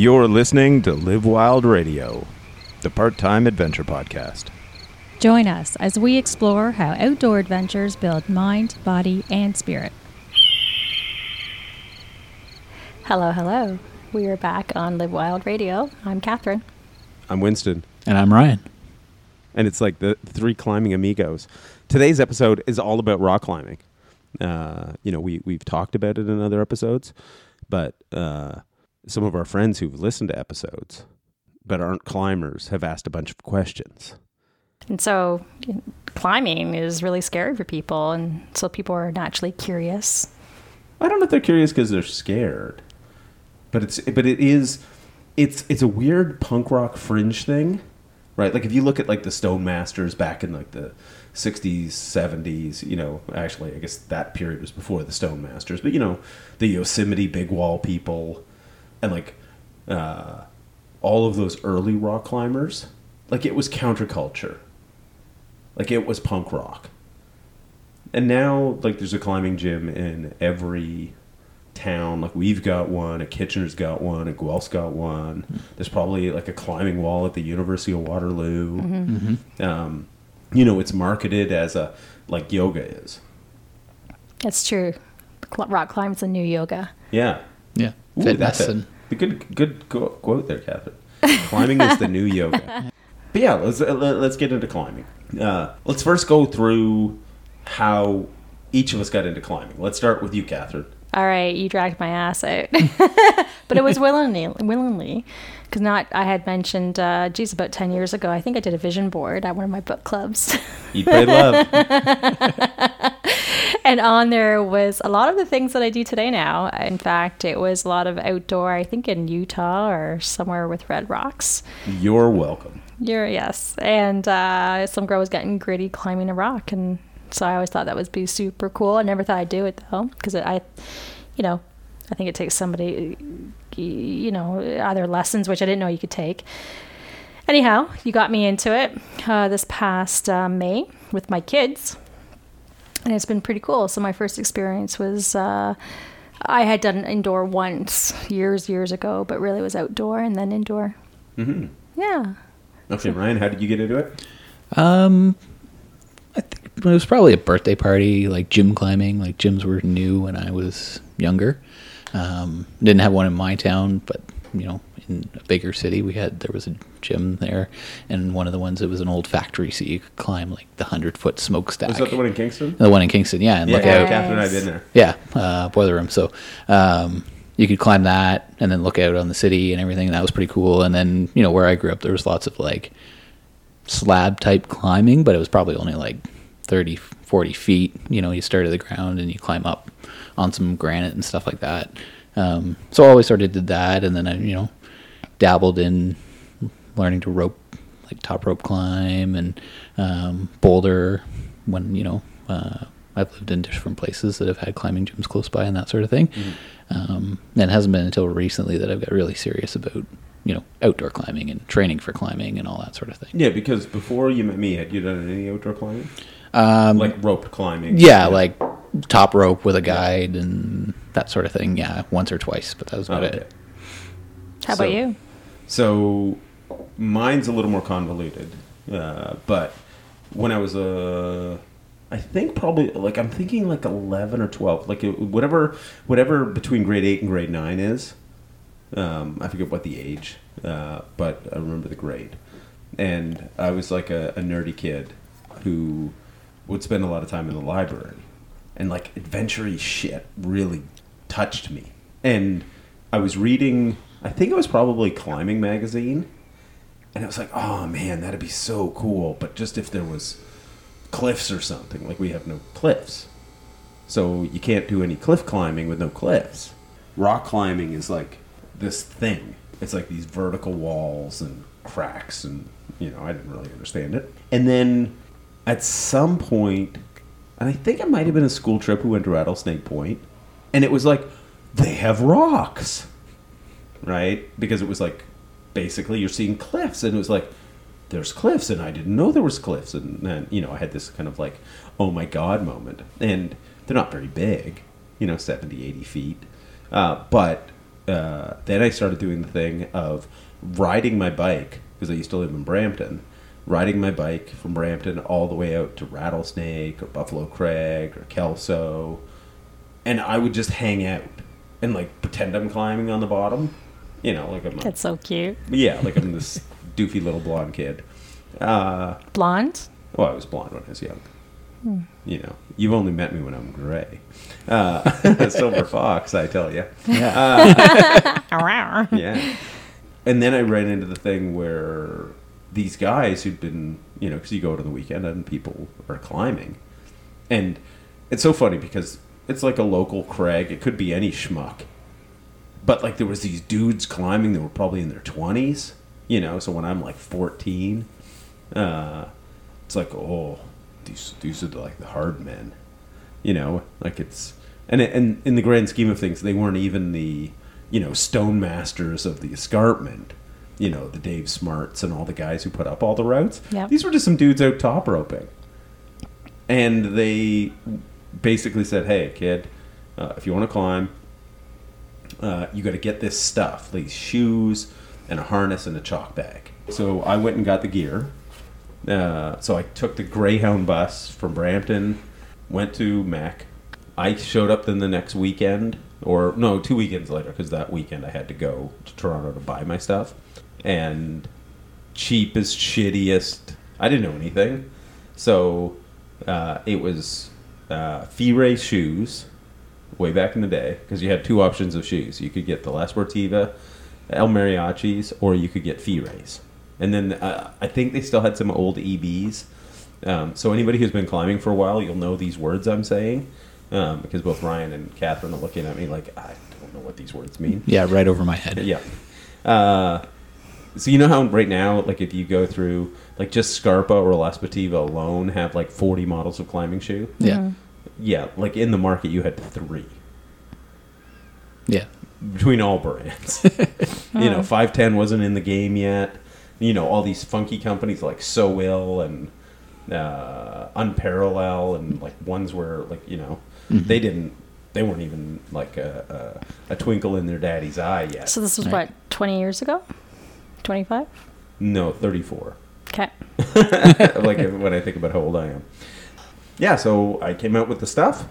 You're listening to Live Wild Radio, the part time adventure podcast. Join us as we explore how outdoor adventures build mind, body, and spirit. Hello, hello. We are back on Live Wild Radio. I'm Catherine. I'm Winston, And I'm Ryan. and it's like the three climbing amigos. Today's episode is all about rock climbing. Uh, you know, we, we've talked about it in other episodes, but uh, some of our friends who've listened to episodes but aren't climbers have asked a bunch of questions. And so, climbing is really scary for people, and so people are naturally curious. I don't know if they're curious because they're scared, but it's but it is it's it's a weird punk rock fringe thing, right? Like if you look at like the Stone Masters back in like the '60s, '70s, you know, actually I guess that period was before the Stone Masters, but you know, the Yosemite Big Wall people, and like uh, all of those early rock climbers, like it was counterculture, like it was punk rock. And now like there's a climbing gym in every town. Like we've got one a kitchener's got one a guelph's got one. There's probably like a climbing wall at the university of waterloo. Um, you know it's marketed as a like yoga is. That's true. Rock climb's a new yoga. Yeah. Ooh, Fitness that's a, a good good quote there catherine. Climbing is the new yoga. But yeah let's let- let's get into climbing. Uh, let's first go through how each of us got into climbing. Let's start with you catherine. All right, you dragged my ass out, but it was willingly, willingly, because not. I had mentioned, uh, geez, about ten years ago. I think I did a vision board at one of my book clubs, eat pray love and on there was a lot of the things that I do today. Now, in fact, it was a lot of outdoor. I think in Utah or somewhere with red rocks. You're welcome. You're yes, and uh, some girl was getting gritty climbing a rock, and so I always thought that would be super cool. I never thought I'd do it though, because I, you know, I think it takes somebody, you know, either lessons which I didn't know you could take. Anyhow, you got me into it uh, this past uh, May with my kids, and it's been pretty cool. So my first experience was. Uh, I had done indoor once years, years ago, but really was outdoor and then indoor. Mm-hmm. Yeah. Okay, Ryan, how did you get into it? um I think it was probably a birthday party, like gym climbing. Like gyms were new when I was younger. Um, didn't have one in my town, but you know, in a bigger city, we had there was a gym there, and one of the ones it was an old factory, so you could climb like the hundred foot smokestack. Was that the one in Kingston? The one in Kingston, yeah, and Yeah, look yeah, out. Catherine and I've been there. Yeah, uh, boiler room. So um, you could climb that and then look out on the city and everything. That was pretty cool. And then you know where I grew up, there was lots of like slab type climbing, but it was probably only like 30, 40 feet. You know, you start at the ground and you climb up on some granite and stuff like that. Um, so I always sort of did that, and then I you know dabbled in learning to rope, like top rope climb and um, boulder when you know uh, I've lived in different places that have had climbing gyms close by and that sort of thing. Um, and it hasn't been until recently that I've got really serious about you know outdoor climbing and training for climbing and all that sort of thing. Yeah, because before you met me, had you done any outdoor climbing? Um, Like rope climbing? yeah, like top rope with a guide and that sort of thing. Yeah, once or twice, but that was Oh, about okay. it. How So- about you? So mine's a little more convoluted, uh, but when I was a, I think probably like I'm thinking like eleven or twelve, like it- whatever, whatever between grade eight and grade nine is. Um, I forget what the age, uh, but I remember the grade, and I was like a, a nerdy kid who would spend a lot of time in the library, and like adventure shit really touched me. And I was reading, I think it was probably Climbing Magazine, and it was like, oh man, that'd be so cool. But just if there was cliffs or something, like we have no cliffs, so you can't do any cliff climbing with no cliffs. Rock climbing is like this thing. It's like these vertical walls and cracks, and you know, I didn't really understand it. And then at some point, and I think it might have been a school trip. We went to Rattlesnake Point, and it was like they have rocks, right? Because it was like basically you're seeing cliffs, and it was like there's cliffs, and I didn't know there was cliffs, and then you know I had this kind of like oh my god moment, and they're not very big, you know, 70, 80 feet, uh, but uh, then I started doing the thing of riding my bike because I used to live in Brampton. Riding my bike from Brampton all the way out to Rattlesnake or Buffalo Crag or Kelso, and I would just hang out and like pretend I'm climbing on the bottom. You know, like I'm a, That's so cute. yeah, like I'm this doofy little blonde kid. Uh, Blonde? well, I was blonde when I was young. You know, you've only met me when I'm gray. Uh, silver fox, I tell you. Yeah. Yeah. And then I ran into the thing where these guys who'd been, you know, because you go to the weekend and people are climbing. And it's so funny because it's like a local crag. It could be any schmuck. But like there was these dudes climbing that were probably in their 20s, you know, so when I'm like 14, uh, it's like, oh, these these are like the hard men, you know, like it's and and in the grand scheme of things, they weren't even the you know stone masters of the escarpment, you know, the Dave Smarts and all the guys who put up all the routes. Yeah. These were just some dudes out top roping, and they basically said, "Hey, kid, uh, if you want to climb, uh, you got to get this stuff: these shoes and a harness and a chalk bag." So I went and got the gear. Uh, so I took the Greyhound bus from Brampton, went to Mac. I showed up then the next weekend, or no, two weekends later, because that weekend I had to go to Toronto to buy my stuff. And cheapest, shittiest. I didn't know anything, so uh, it was uh, Fee Ray shoes. Way back in the day, because you had two options of shoes. You could get the La Sportiva, El Mariachis, or you could get Fee Rays. And then uh, I think they still had some old EBs. Um, so anybody who's been climbing for a while, you'll know these words I'm saying, um, because both Ryan and Catherine are looking at me like I don't know what these words mean. yeah, right over my head. Yeah. Uh, so you know how right now, like if you go through like just Scarpa or La Sportiva alone have like 40 models of climbing shoe. Yeah. Yeah, like in the market you had three Yeah. between all brands. you know, 510 wasn't in the game yet. You know, all these funky companies like So Ill and uh, Unparallel and like ones where like you know they didn't they weren't even like a, a, a twinkle in their daddy's eye yet. So this was Right. what, 20 years ago? 25? No, 34. Okay. like when I think about how old I am. Yeah, so I came out with the stuff.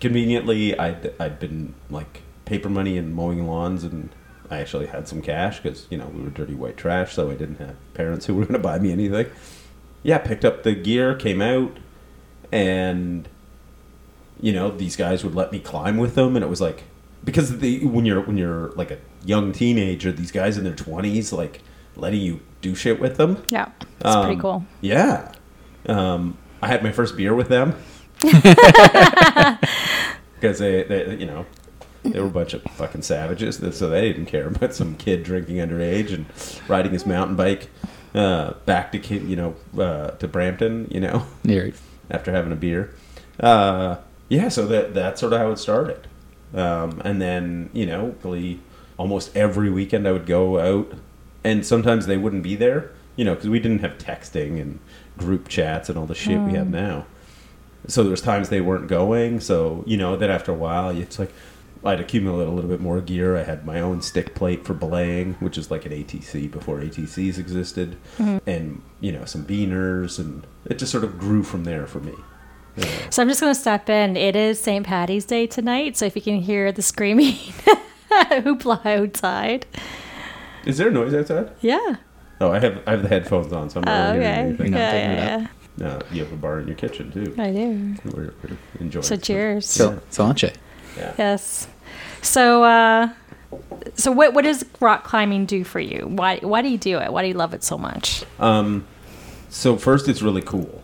Conveniently, I'd I'd been like paper money and mowing lawns, and I actually had some cash because you know we were dirty white trash, so I didn't have parents who were going to buy me anything. Yeah, picked up the gear, came out, and you know these guys would let me climb with them, and it was like because the when you're when you're like a young teenager, these guys in their twenties like letting you do shit with them. Yeah. It's pretty Um, cool. Yeah. Um, I had my first beer with them. Because they, they, you know, they were a bunch of fucking savages, so they didn't care about some kid drinking underage and riding his mountain bike uh, back to, Ki- you know, uh, to Brampton, you know, Yeah. after having a beer. Uh, yeah, so that that's sort of how it started. Um, and then, you know, really almost every weekend I would go out, and sometimes they wouldn't be there, you know, because we didn't have texting and group chats and all the shit we have hmm. now. So there was times they weren't going. So you know, then after a while, it's like I'd accumulate a little bit more gear. I had my own Sticht plate for belaying, which is like an ATC before ATCs existed, mm-hmm. and you know some biners, and it just sort of grew from there for me. Yeah. So I'm just going to step in. It is St. Patty's Day tonight, so if you can hear the screaming hoopla outside. Is there noise outside? Yeah. Oh, I have I have the headphones on, so I'm not Oh, really okay. hearing anything. not Yeah, picking it yeah, yeah. No, you have a bar in your kitchen too. I do. We're, we're enjoying. So it. cheers. So, Sláinte. Yeah. Yes. So, uh, so what what does rock climbing do for you? Why why do you do it? Why do you love it so much? Um, so first, it's really cool,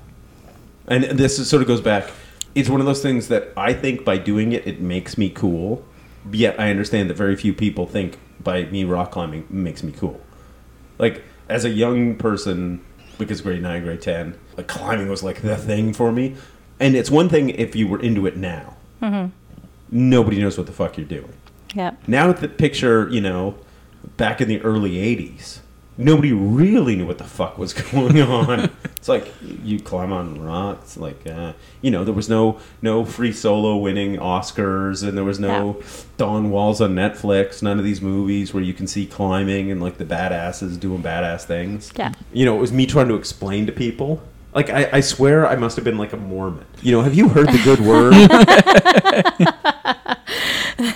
and this is, sort of goes back. It's one of those things that I think by doing it, it makes me cool. Yet I understand that very few people think by me rock climbing makes me cool. Like as a young person, because grade nine, grade ten, like climbing was like the thing for me. And it's one thing if you were into it now. Mm-hmm. Nobody knows what the fuck you're doing. Yeah. Now with the picture, you know, back in the early '80s, nobody really knew what the fuck was going on. it's like you climb on rocks, like uh, you know, there was no no free solo winning Oscars, and there was no Dawn Walls on Netflix. None of these movies where you can see climbing and like the badasses doing badass things. Yeah. You know, it was me trying to explain to people. Like I, I swear, I must have been like a Mormon. You know, have you heard the good word?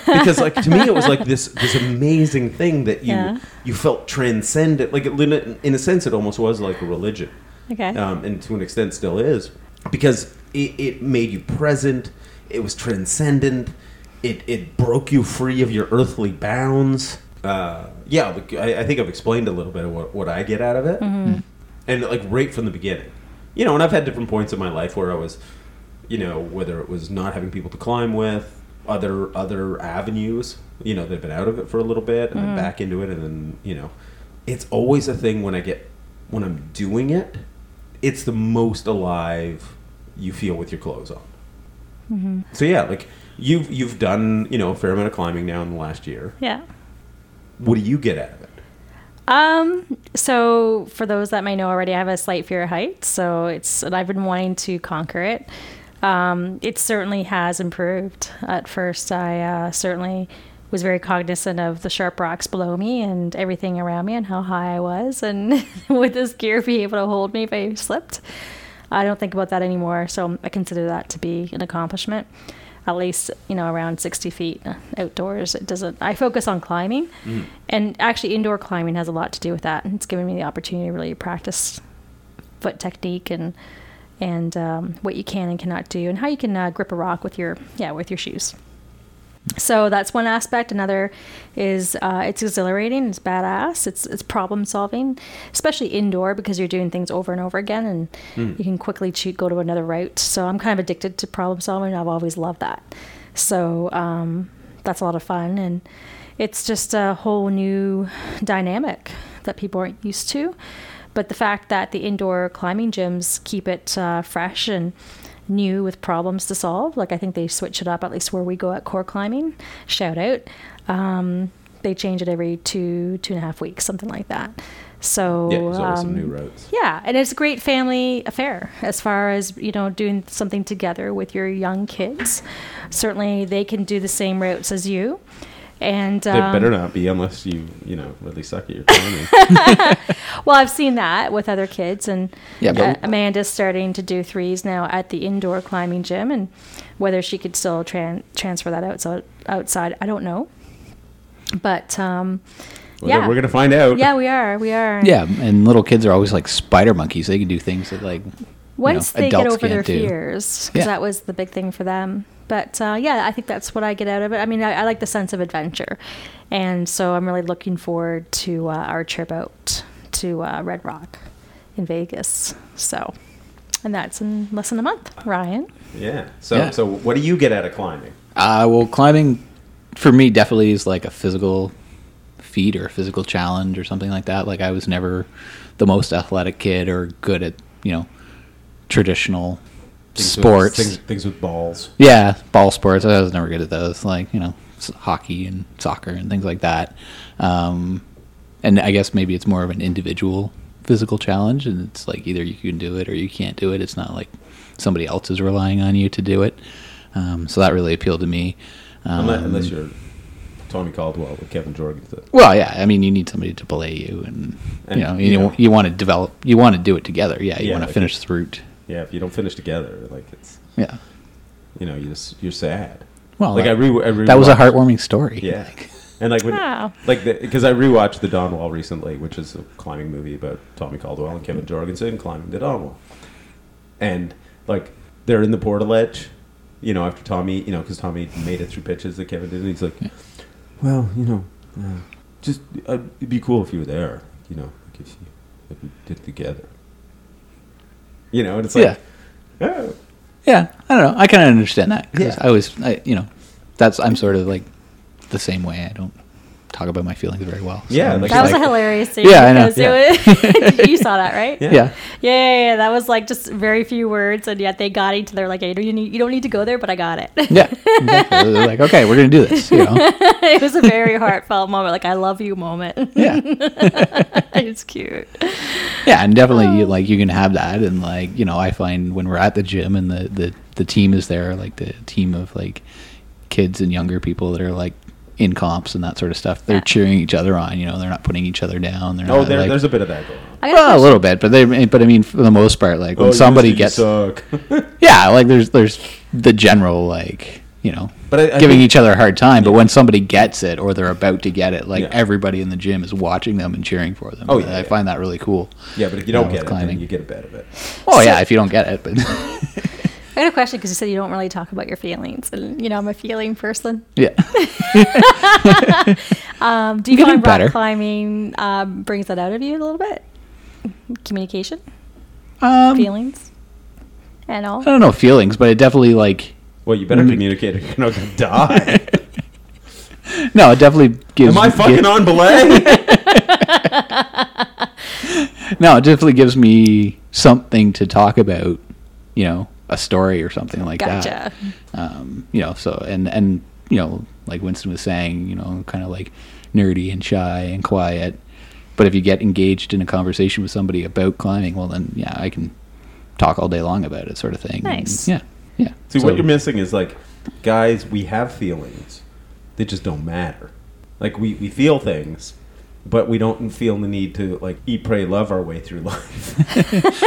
because like to me it was like this this amazing thing that you Yeah. you felt transcendent. Like it, in a sense it almost was like a religion. Okay. um, and to an extent still is. Because it, it made you present. It was transcendent. It, it broke you free of your earthly bounds. Uh, yeah I, I think i've explained a little bit of what, what i get out of it. And like right from the beginning you know and i've had different points in my life where i was you know whether it was not having people to climb with other other avenues you know they've been out of it for a little bit and then mm-hmm. back into it and then you know it's always a thing when i get when i'm doing it it's the most alive you feel with your clothes on. Mm-hmm. So yeah like you've you've done you know a fair amount of climbing now in the last year. Yeah. what do you get out of it Um, so for those that may know already, I have a slight fear of heights. So it's, I've been wanting to conquer it. Um, it certainly has improved. At first, I uh, certainly was very cognizant of the sharp rocks below me and everything around me and how high I was, and would this gear be able to hold me if I slipped? I don't think about that anymore. So I consider that to be an accomplishment. At least, you know, around 60 feet uh, outdoors. It doesn't, I focus on climbing. And actually, indoor climbing has a lot to do with that. It's given me the opportunity to really practice foot technique and and um, what you can and cannot do, and how you can uh, grip a rock with your yeah with your shoes. So that's one aspect. Another is uh, it's exhilarating. It's badass. It's it's problem solving, especially indoor because you're doing things over and over again, and you can quickly cheat, go to another route. So I'm kind of addicted to problem solving. I've always loved that. So um, that's a lot of fun, and it's just a whole new dynamic that people aren't used to. But the fact that the indoor climbing gyms keep it uh, fresh and new with problems to solve, like I think they switch it up at least where we go at core climbing. Shout out. Um, they change it every two two and a half weeks, something like that. So yeah there's always some um, new routes yeah, and it's a great family affair as far as you know doing something together with your young kids. Certainly, they can do the same routes as you, and they um, better not be unless you you know really suck at your climbing well, I've seen that with other kids, and Yeah, but- uh, Amanda's starting to do threes now at the indoor climbing gym, and whether she could still tran- transfer that out outside, I don't know. But um, yeah, we're gonna find out yeah, we are, we are. Yeah, and little kids are always like spider monkeys. They can do things that like once know, they get over their do. fears, because Yeah. that was the big thing for them. But uh, yeah, I think that's what I get out of it. I mean, I, I like the sense of adventure, and so I'm really looking forward to uh, our trip out to uh, Red Rock in Vegas. So, and that's in less than a month. Ryan, Yeah. So Yeah. so what do you get out of climbing? Uh, well, climbing for me definitely is like a physical feat or a physical challenge or something like that. Like I was never the most athletic kid or good at you know traditional Things sports. With, things, things with balls. Yeah, ball sports. I was never good at those. Like you know, hockey and soccer and things like that. Um, and I guess maybe it's more of an individual physical challenge, and it's like either you can do it or you can't do it. It's not like somebody else is relying on you to do it. Um, so that really appealed to me. Um, Unless, unless you're Tommy Caldwell with Kevin Jorgeson. well, yeah. I mean, you need somebody to belay you, and, And, you know, you you, know- you want to develop. You want to do it together. Yeah, you Yeah, want to finish the route. Yeah, if you don't finish together, like it's Yeah. you know you just you're sad. Well, like that, I re, I re- that was a heartwarming story. Yeah, and like when Wow. like because I rewatched the Dawn Wall recently, which is a climbing movie about Tommy Caldwell and Kevin Jorgeson climbing the Dawn Wall, and like they're in the portaledge, you know, after Tommy, you know, because Tommy made it through pitches that Kevin did, and he's like, well, you know, uh, just uh, it'd be cool if you were there, you know, like if, you, if we did together, you know, and it's like, oh, Yeah, I don't know. I kind of understand that. 'cause Yeah. I was, I, you know, that's I'm sort of like the same way. I don't talk about my feelings very well. Yeah, I'm like- That was a hilarious scene. Yeah, I know. because it was- you saw that, right? Yeah. yeah. Yeah, yeah, yeah. That was like just very few words, and yet they got each other. Like, hey, you, need, you don't need to go there, but I got it. Yeah, exactly. They're like, okay, we're gonna do this. You know, it was a very heartfelt moment, like I love you moment. yeah, it's cute. yeah, and definitely you, oh. like you can have that, and like you know, I find when we're at the gym and the the the team is there, like the team of like kids and younger people that are like in comps and that sort of stuff. They're Yeah. cheering each other on. You know, they're not putting each other down. They're Oh, not, there, like, there's a bit of that going on. A well, a little bit, but they, but I mean, for the most part, like when Oh, somebody you gets, suck. yeah, like there's there's the general like you know But I- I giving think- each other a hard time. But when somebody gets it or they're about to get it, like Yeah. everybody in the gym is watching them and cheering for them. Oh, yeah, I yeah. find that really cool. yeah, but if you Yeah, don't with get it, climbing. then you get a bit of it. Oh yeah, if you don't get it, but I got a question because you said you don't really talk about your feelings, and you know I'm a feeling person. yeah, Um, do you Getting find rock better. climbing um, brings that out of you a little bit? Communication, um, feelings, and all. I don't know feelings, but it definitely like Well, you better Mm. communicate or you're not going to die. no, it definitely gives. Am I fucking gi- on belay? No, it definitely gives me something to talk about. You know, a story or something like that. Um, you know, so and and you know, like Winston was saying, you know, kind of like nerdy and shy and quiet. But if you get engaged in a conversation with somebody about climbing, well, then yeah, I can talk all day long about it, sort of thing. And, Nice. yeah, yeah. See, So- what you're missing is like, guys, we have feelings. They just don't matter. Like, we, we feel things, but we don't feel the need to, like, eat, pray, love our way through life.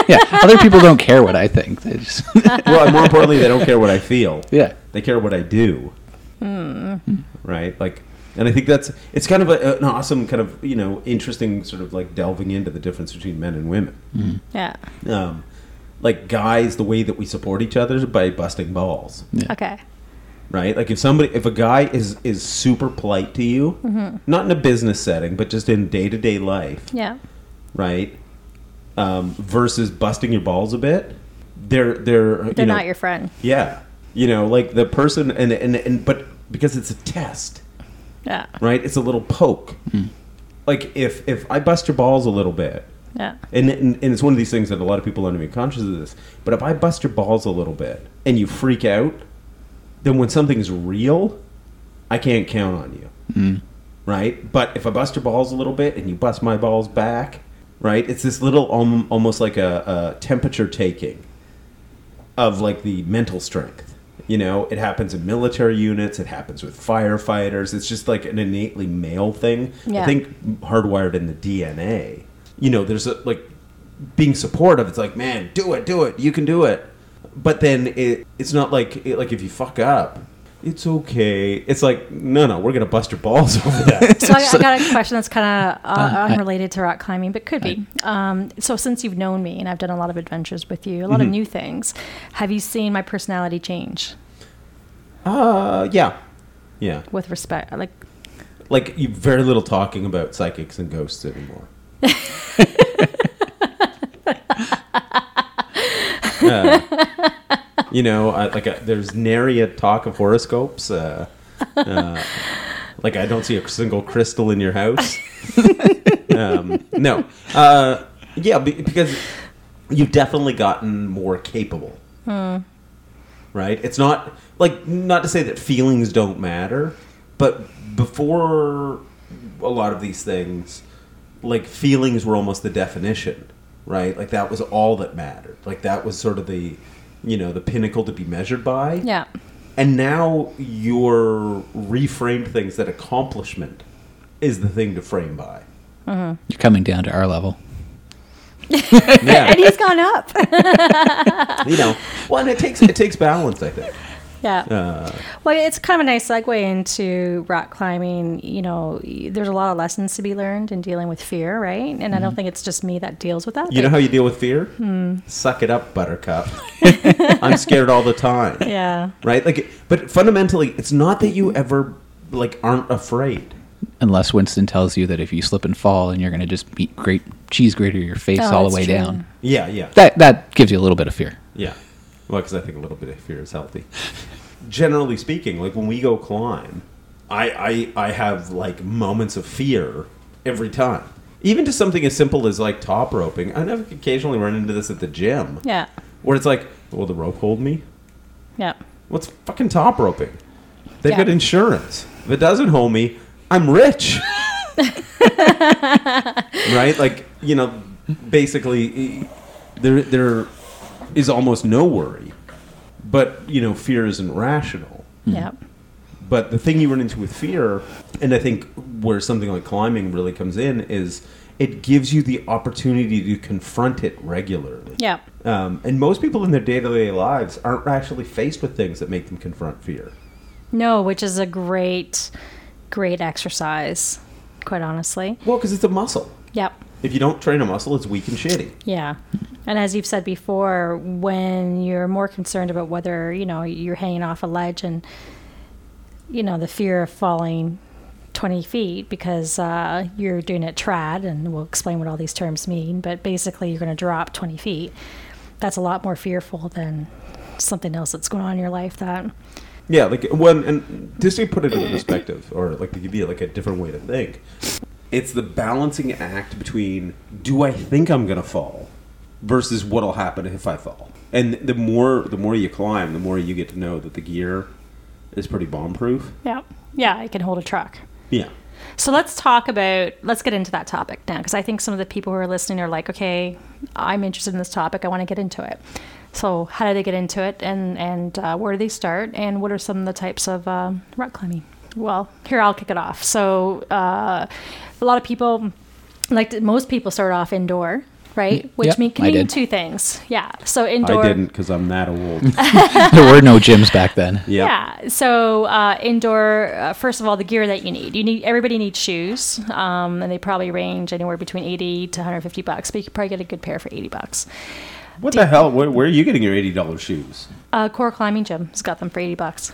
yeah, other people don't care what I think. They just well, and more importantly, they don't care what I feel. yeah, They care what I do. Hmm. Right? Like, and I think that's, it's kind of a, an awesome, kind of, you know, interesting sort of like delving into the difference between men and women. Yeah. Um, like, guys, the way that we support each other is by busting balls. yeah. Okay. Right? Like if somebody, if a guy is is super polite to you, Mm-hmm. not in a business setting, but just in day to day life, Yeah. right? Um, versus busting your balls a bit, they're they're They're you know, not your friend. yeah, you know, like the person and and and but because it's a test, Yeah. right? It's a little poke. Like if if I bust your balls a little bit, Yeah. and, and and it's one of these things that a lot of people aren't even conscious of this. But if I bust your balls a little bit and you freak out, then when something's real, I can't count on you, Mm. right? But if I bust your balls a little bit and you bust my balls back, right? It's this little um, almost like a, a temperature taking of like the mental strength. You know, it happens in military units. It happens with firefighters. It's just like an innately male thing. Yeah. I think hardwired in the DNA. You know, there's a like being supportive. It's like, man, do it, do it. You can do it. But then it, it's not like it, like if you fuck up, it's okay. It's like, no, no, we're gonna bust your balls over that. So I, I got a question that's kind of uh, Uh, I- unrelated to rock climbing, but could be. Um, so since you've known me and I've done a lot of adventures with you, a lot of new things, have you seen my personality change uh, yeah, yeah. with respect? Like, Like you very little talking about psychics and ghosts anymore. Uh, you know, I, like a, there's nary a talk of horoscopes. Uh, uh, like I don't see a single crystal in your house. um, no, uh, yeah, because you've definitely gotten more capable. Right? It's not like not to say that feelings don't matter, but before a lot of these things, like feelings were almost the definition, right? Like that was all that mattered. Like that was sort of the, you know, the pinnacle to be measured by. yeah. And now you're reframed things that accomplishment is the thing to frame by. Mm-hmm. You're coming down to our level. Yeah, And he's gone up. you know. Well, and it takes it takes balance, I think. Yeah. Uh, Well, it's kind of a nice segue into rock climbing. You know, there's a lot of lessons to be learned in dealing with fear, right? And I don't think it's just me that deals with that. you know how you deal with fear? Suck it up, Buttercup. I'm scared all the time. yeah. Right? Like, but fundamentally, it's not that you ever like aren't afraid. Unless Winston tells you that if you slip and fall, and you're going to just beat great cheese grater your face Oh, all the way true. down. Yeah, yeah. That that gives you a little bit of fear. Yeah. Well, because I think a little bit of fear is healthy. Generally speaking, like when we go climb, I, I I have like moments of fear every time. Even to something as simple as like top roping. I never occasionally run into this at the gym. Yeah. Where it's like, will the rope hold me? Yeah. What's fucking top roping? They've Yeah. got insurance. If it doesn't hold me, I'm rich. right? Like, you know, basically there there is almost no worry. But, you know, fear isn't rational. Yeah. But the thing you run into with fear, and I think where something like climbing really comes in, is it gives you the opportunity to confront it regularly. Yeah. Um, and most people in their day to day lives aren't actually faced with things that make them confront fear. No, which is a great, great exercise, quite honestly. Well, because it's a muscle. Yep. If you don't train a muscle, it's weak and shitty. Yeah. And as you've said before, when you're more concerned about whether, you know, you're hanging off a ledge and, you know, the fear of falling 20 feet because uh, you're doing it trad, and we'll explain what all these terms mean, but basically you're going to drop 20 feet. That's a lot more fearful than something else that's going on in your life that, Yeah, like when and just to put it in perspective, or like to give you like a different way to think, it's the balancing act between do I think I'm gonna fall versus what'll happen if I fall. And the more the more you climb, the more you get to know that the gear is pretty bomb proof. yeah, yeah, it can hold a truck. Yeah. So let's talk about, let's get into that topic now, because I think some of the people who are listening are like, okay, I'm interested in this topic. I want to get into it. So how do they get into it, and and uh, where do they start, and what are some of the types of um, rock climbing? Well, here I'll kick it off. So uh, a lot of people, like most people, start off indoor, right? Which Yep, mean, can I mean did. two things. Yeah. So indoor. I didn't because I'm that old. there were no gyms back then. yeah. Yeah. So uh, indoor, uh, first of all, the gear that you need. You need everybody needs shoes, um, and they probably range anywhere between eighty to one hundred fifty bucks. But you could probably get a good pair for eighty bucks. What the hell? Where, where are you getting your eighty dollars shoes? Uh, Core Climbing Gym has got them for eighty bucks.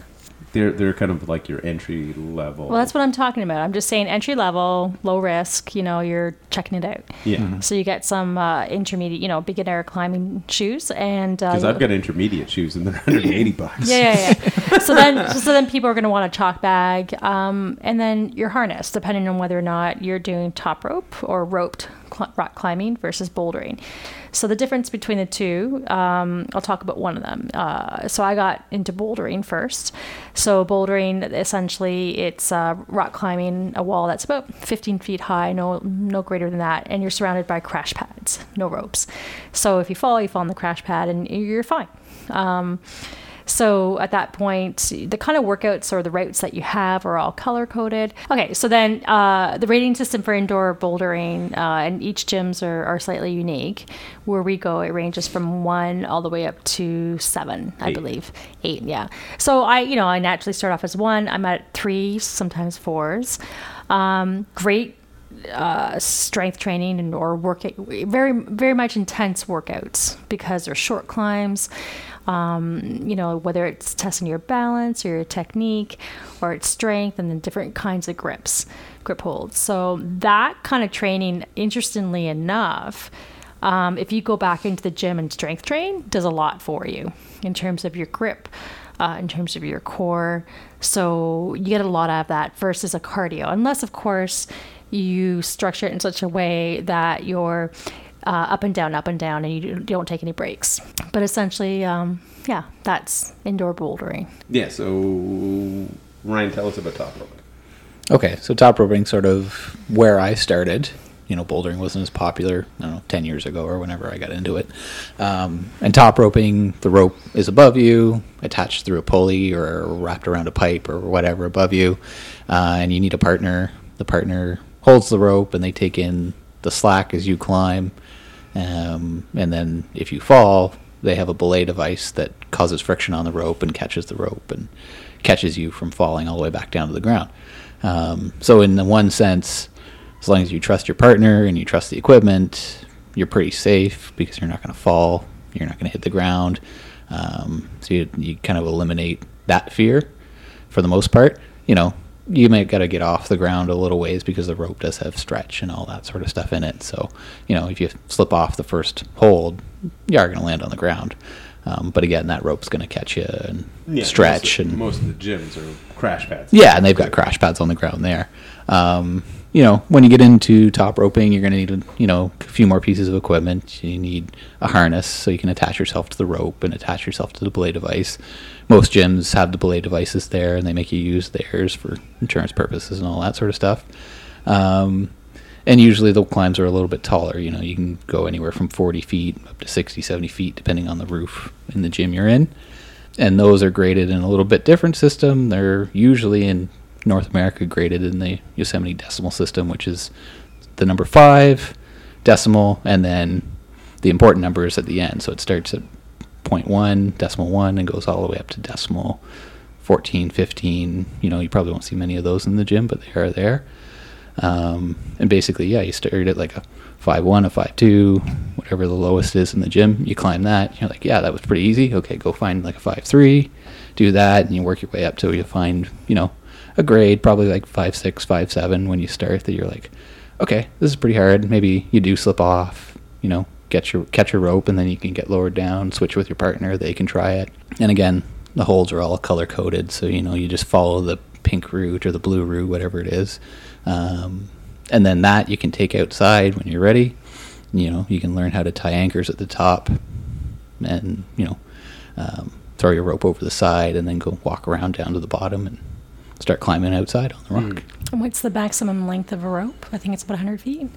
They're they're kind of like your entry level. Well, that's what I'm talking about. I'm just saying entry level, low risk. You know, you're checking it out. yeah. So you get some uh, intermediate, you know, beginner climbing shoes, and uh, Because I've got intermediate shoes and they're 180 bucks. Yeah, yeah, yeah. so then, so then people are going to want a chalk bag, um, and then your harness, depending on whether or not you're doing top rope or roped cl- rock climbing versus bouldering. So the difference between the two, um, I'll talk about one of them. Uh, so I got into bouldering first. So bouldering, essentially, it's uh, rock climbing a wall that's about 15 feet high, no no greater than that, and you're surrounded by crash pads, no ropes. So if you fall, you fall on the crash pad, and you're fine. Um, so at that point, the kind of workouts or the routes that you have are all color coded. Okay, so then uh, the rating system for indoor bouldering, uh, and each gyms are, are slightly unique. Where we go, it ranges from one all the way up to seven, I believe. Eight, yeah. So I, you know, I naturally start off as one. I'm at three, sometimes fours. Um, great uh, strength training and or work very very much intense workouts because they're short climbs um, you know whether it's testing your balance or your technique or its strength and then different kinds of grips grip holds so that kind of training interestingly enough um, if you go back into the gym and strength train does a lot for you in terms of your grip uh, in terms of your core. So you get a lot out of that versus a cardio, unless, of course, you structure it in such a way that you're uh, up and down, up and down, and you don't take any breaks. But essentially, um, yeah, that's indoor bouldering. Yeah, so Ryan, tell us about top roping. Okay, so top roping sort of where I started. You know, bouldering wasn't as popular, I don't know, 10 years ago or whenever I got into it. Um, and top roping, the rope is above you, attached through a pulley or wrapped around a pipe or whatever above you. Uh, and you need a partner. The partner holds the rope and they take in the slack as you climb. Um, and then if you fall, they have a belay device that causes friction on the rope and catches the rope and catches you from falling all the way back down to the ground. Um, so, in the one sense, as long as you trust your partner and you trust the equipment, you're pretty safe because you're not going to fall, you're not going to hit the ground. Um, so you, you kind of eliminate that fear for the most part. You know, you may got to get off the ground a little ways because the rope does have stretch and all that sort of stuff in it. So, you know, if you slip off the first hold, you are going to land on the ground. Um, but again, that rope's going to catch you and Yeah, stretch most of, and most of the gyms are crash pads. yeah, and they've got crash pads on the ground there. Um, you know, when you get into top roping, you're going to need, a you know, a few more pieces of equipment. You need a harness so you can attach yourself to the rope and attach yourself to the belay device. Most gyms have the belay devices there, and they make you use theirs for insurance purposes and all that sort of stuff. Um, and usually the climbs are a little bit taller. You know, you can go anywhere from 40 feet up to 60, 70 feet, depending on the roof in the gym you're in. And those are graded in a little bit different system. They're usually in North America graded in the Yosemite decimal system, which is the number five decimal, and then the important numbers at the end. So it starts at 0.1, decimal one, and goes all the way up to decimal 14, 15. You know, you probably won't see many of those in the gym, but they are there. Um, and basically, yeah, you start at like a five one, a five two, whatever the lowest is in the gym. You climb that. You're like, yeah, that was pretty easy. Okay, go find like a five three, do that, and you work your way up till you find, you know, a grade, probably like five six, five seven when you start. That you're like, okay, this is pretty hard. Maybe you do slip off, you know, get your catch your rope, and then you can get lowered down, switch with your partner. They can try it. And again, the holds are all color coded, so you know you just follow the pink route or the blue route, whatever it is. Um, and then that you can take outside when you're ready. You know, you can learn how to tie anchors at the top, and you know, um, throw your rope over the side, and then go walk around down to the bottom and start climbing outside on the rock. And what's the maximum length of a rope? I think it's about 100 feet.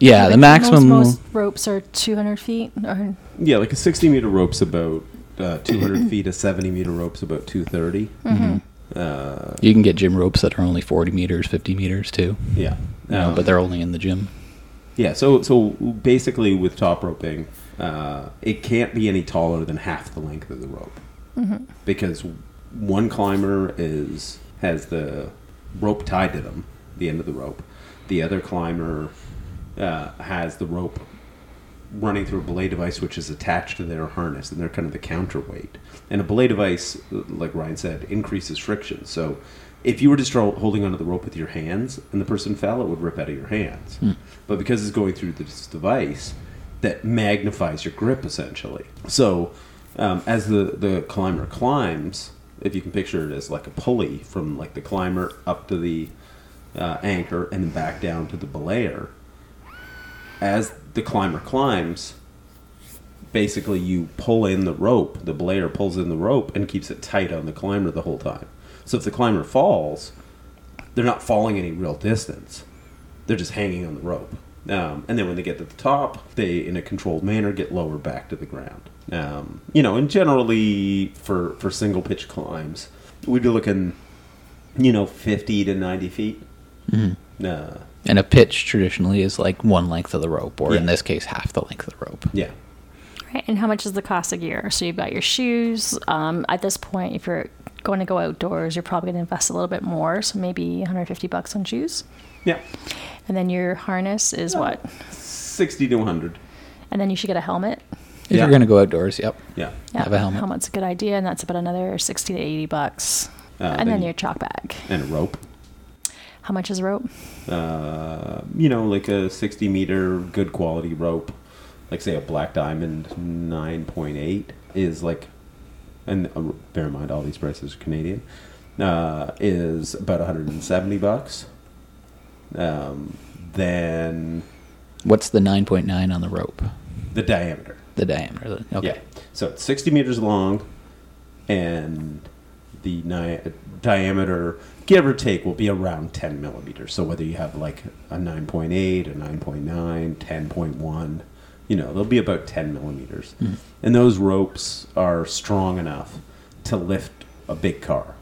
Yeah, Like the maximum. Most, most ropes are 200 feet. Or Yeah, like a 60 meter rope's about uh, 200 feet. A 70 meter rope's about 230. Mm-hmm. Uh, you can get gym ropes that are only 40 meters, 50 meters too. yeah, Uh, Um, but they're only in the gym. yeah. So so basically, with top roping, uh, it can't be any taller than half the length of the rope because one climber is has the rope tied to them, the end of the rope. The other climber uh, has the rope running through a belay device which is attached to their harness and they're kind of the counterweight. And a belay device like ryan said increases friction. So if you were just holding onto the rope with your hands and the person fell it would rip out of your hands. But because it's going through this device that magnifies your grip essentially. So um, as the, the climber climbs if you can picture it as like a pulley from like the climber up to the uh, anchor and then back down to the belayer as the climber climbs, basically you pull in the rope. The belayer pulls in the rope and keeps it tight on the climber the whole time. So if the climber falls, they're not falling any real distance. They're just hanging on the rope. Um, and then when they get to the top, they, in a controlled manner, get lower back to the ground. Um, you know, and generally for, for single pitch climbs, we'd be looking, you know, 50 to 90 feet. Uh, And a pitch traditionally is like one length of the rope, or in this case, half the length of the rope. yeah. right. And how much is the cost of gear? So you've got your shoes. Um, at this point, if you're going to go outdoors, you're probably going to invest a little bit more. So maybe 150 bucks on shoes. Yeah. And then your harness is what? 60 to 100. And then you should get a helmet. If Yeah. you're going to go outdoors, yep. Yeah. Yeah, Have a helmet. Helmet's a good idea, and that's about another 60 to 80 bucks. Uh, and then then your chalk bag. And a rope. How much is a rope? uh, you know, like a 60 meter good quality rope, like say a Black Diamond 9.8 is like, and uh, bear in mind all these prices are Canadian, uh, is about 170 bucks. Um, then What's the 9.9 on the rope? the diameter. The diameter. Okay. Yeah. So it's 60 meters long, and the ni- diameter, give or take, will be around 10 millimeters. So whether you have like a 9.8, a 9.9, 10.1, you know, they'll be about 10 millimeters. And those ropes are strong enough to lift a big car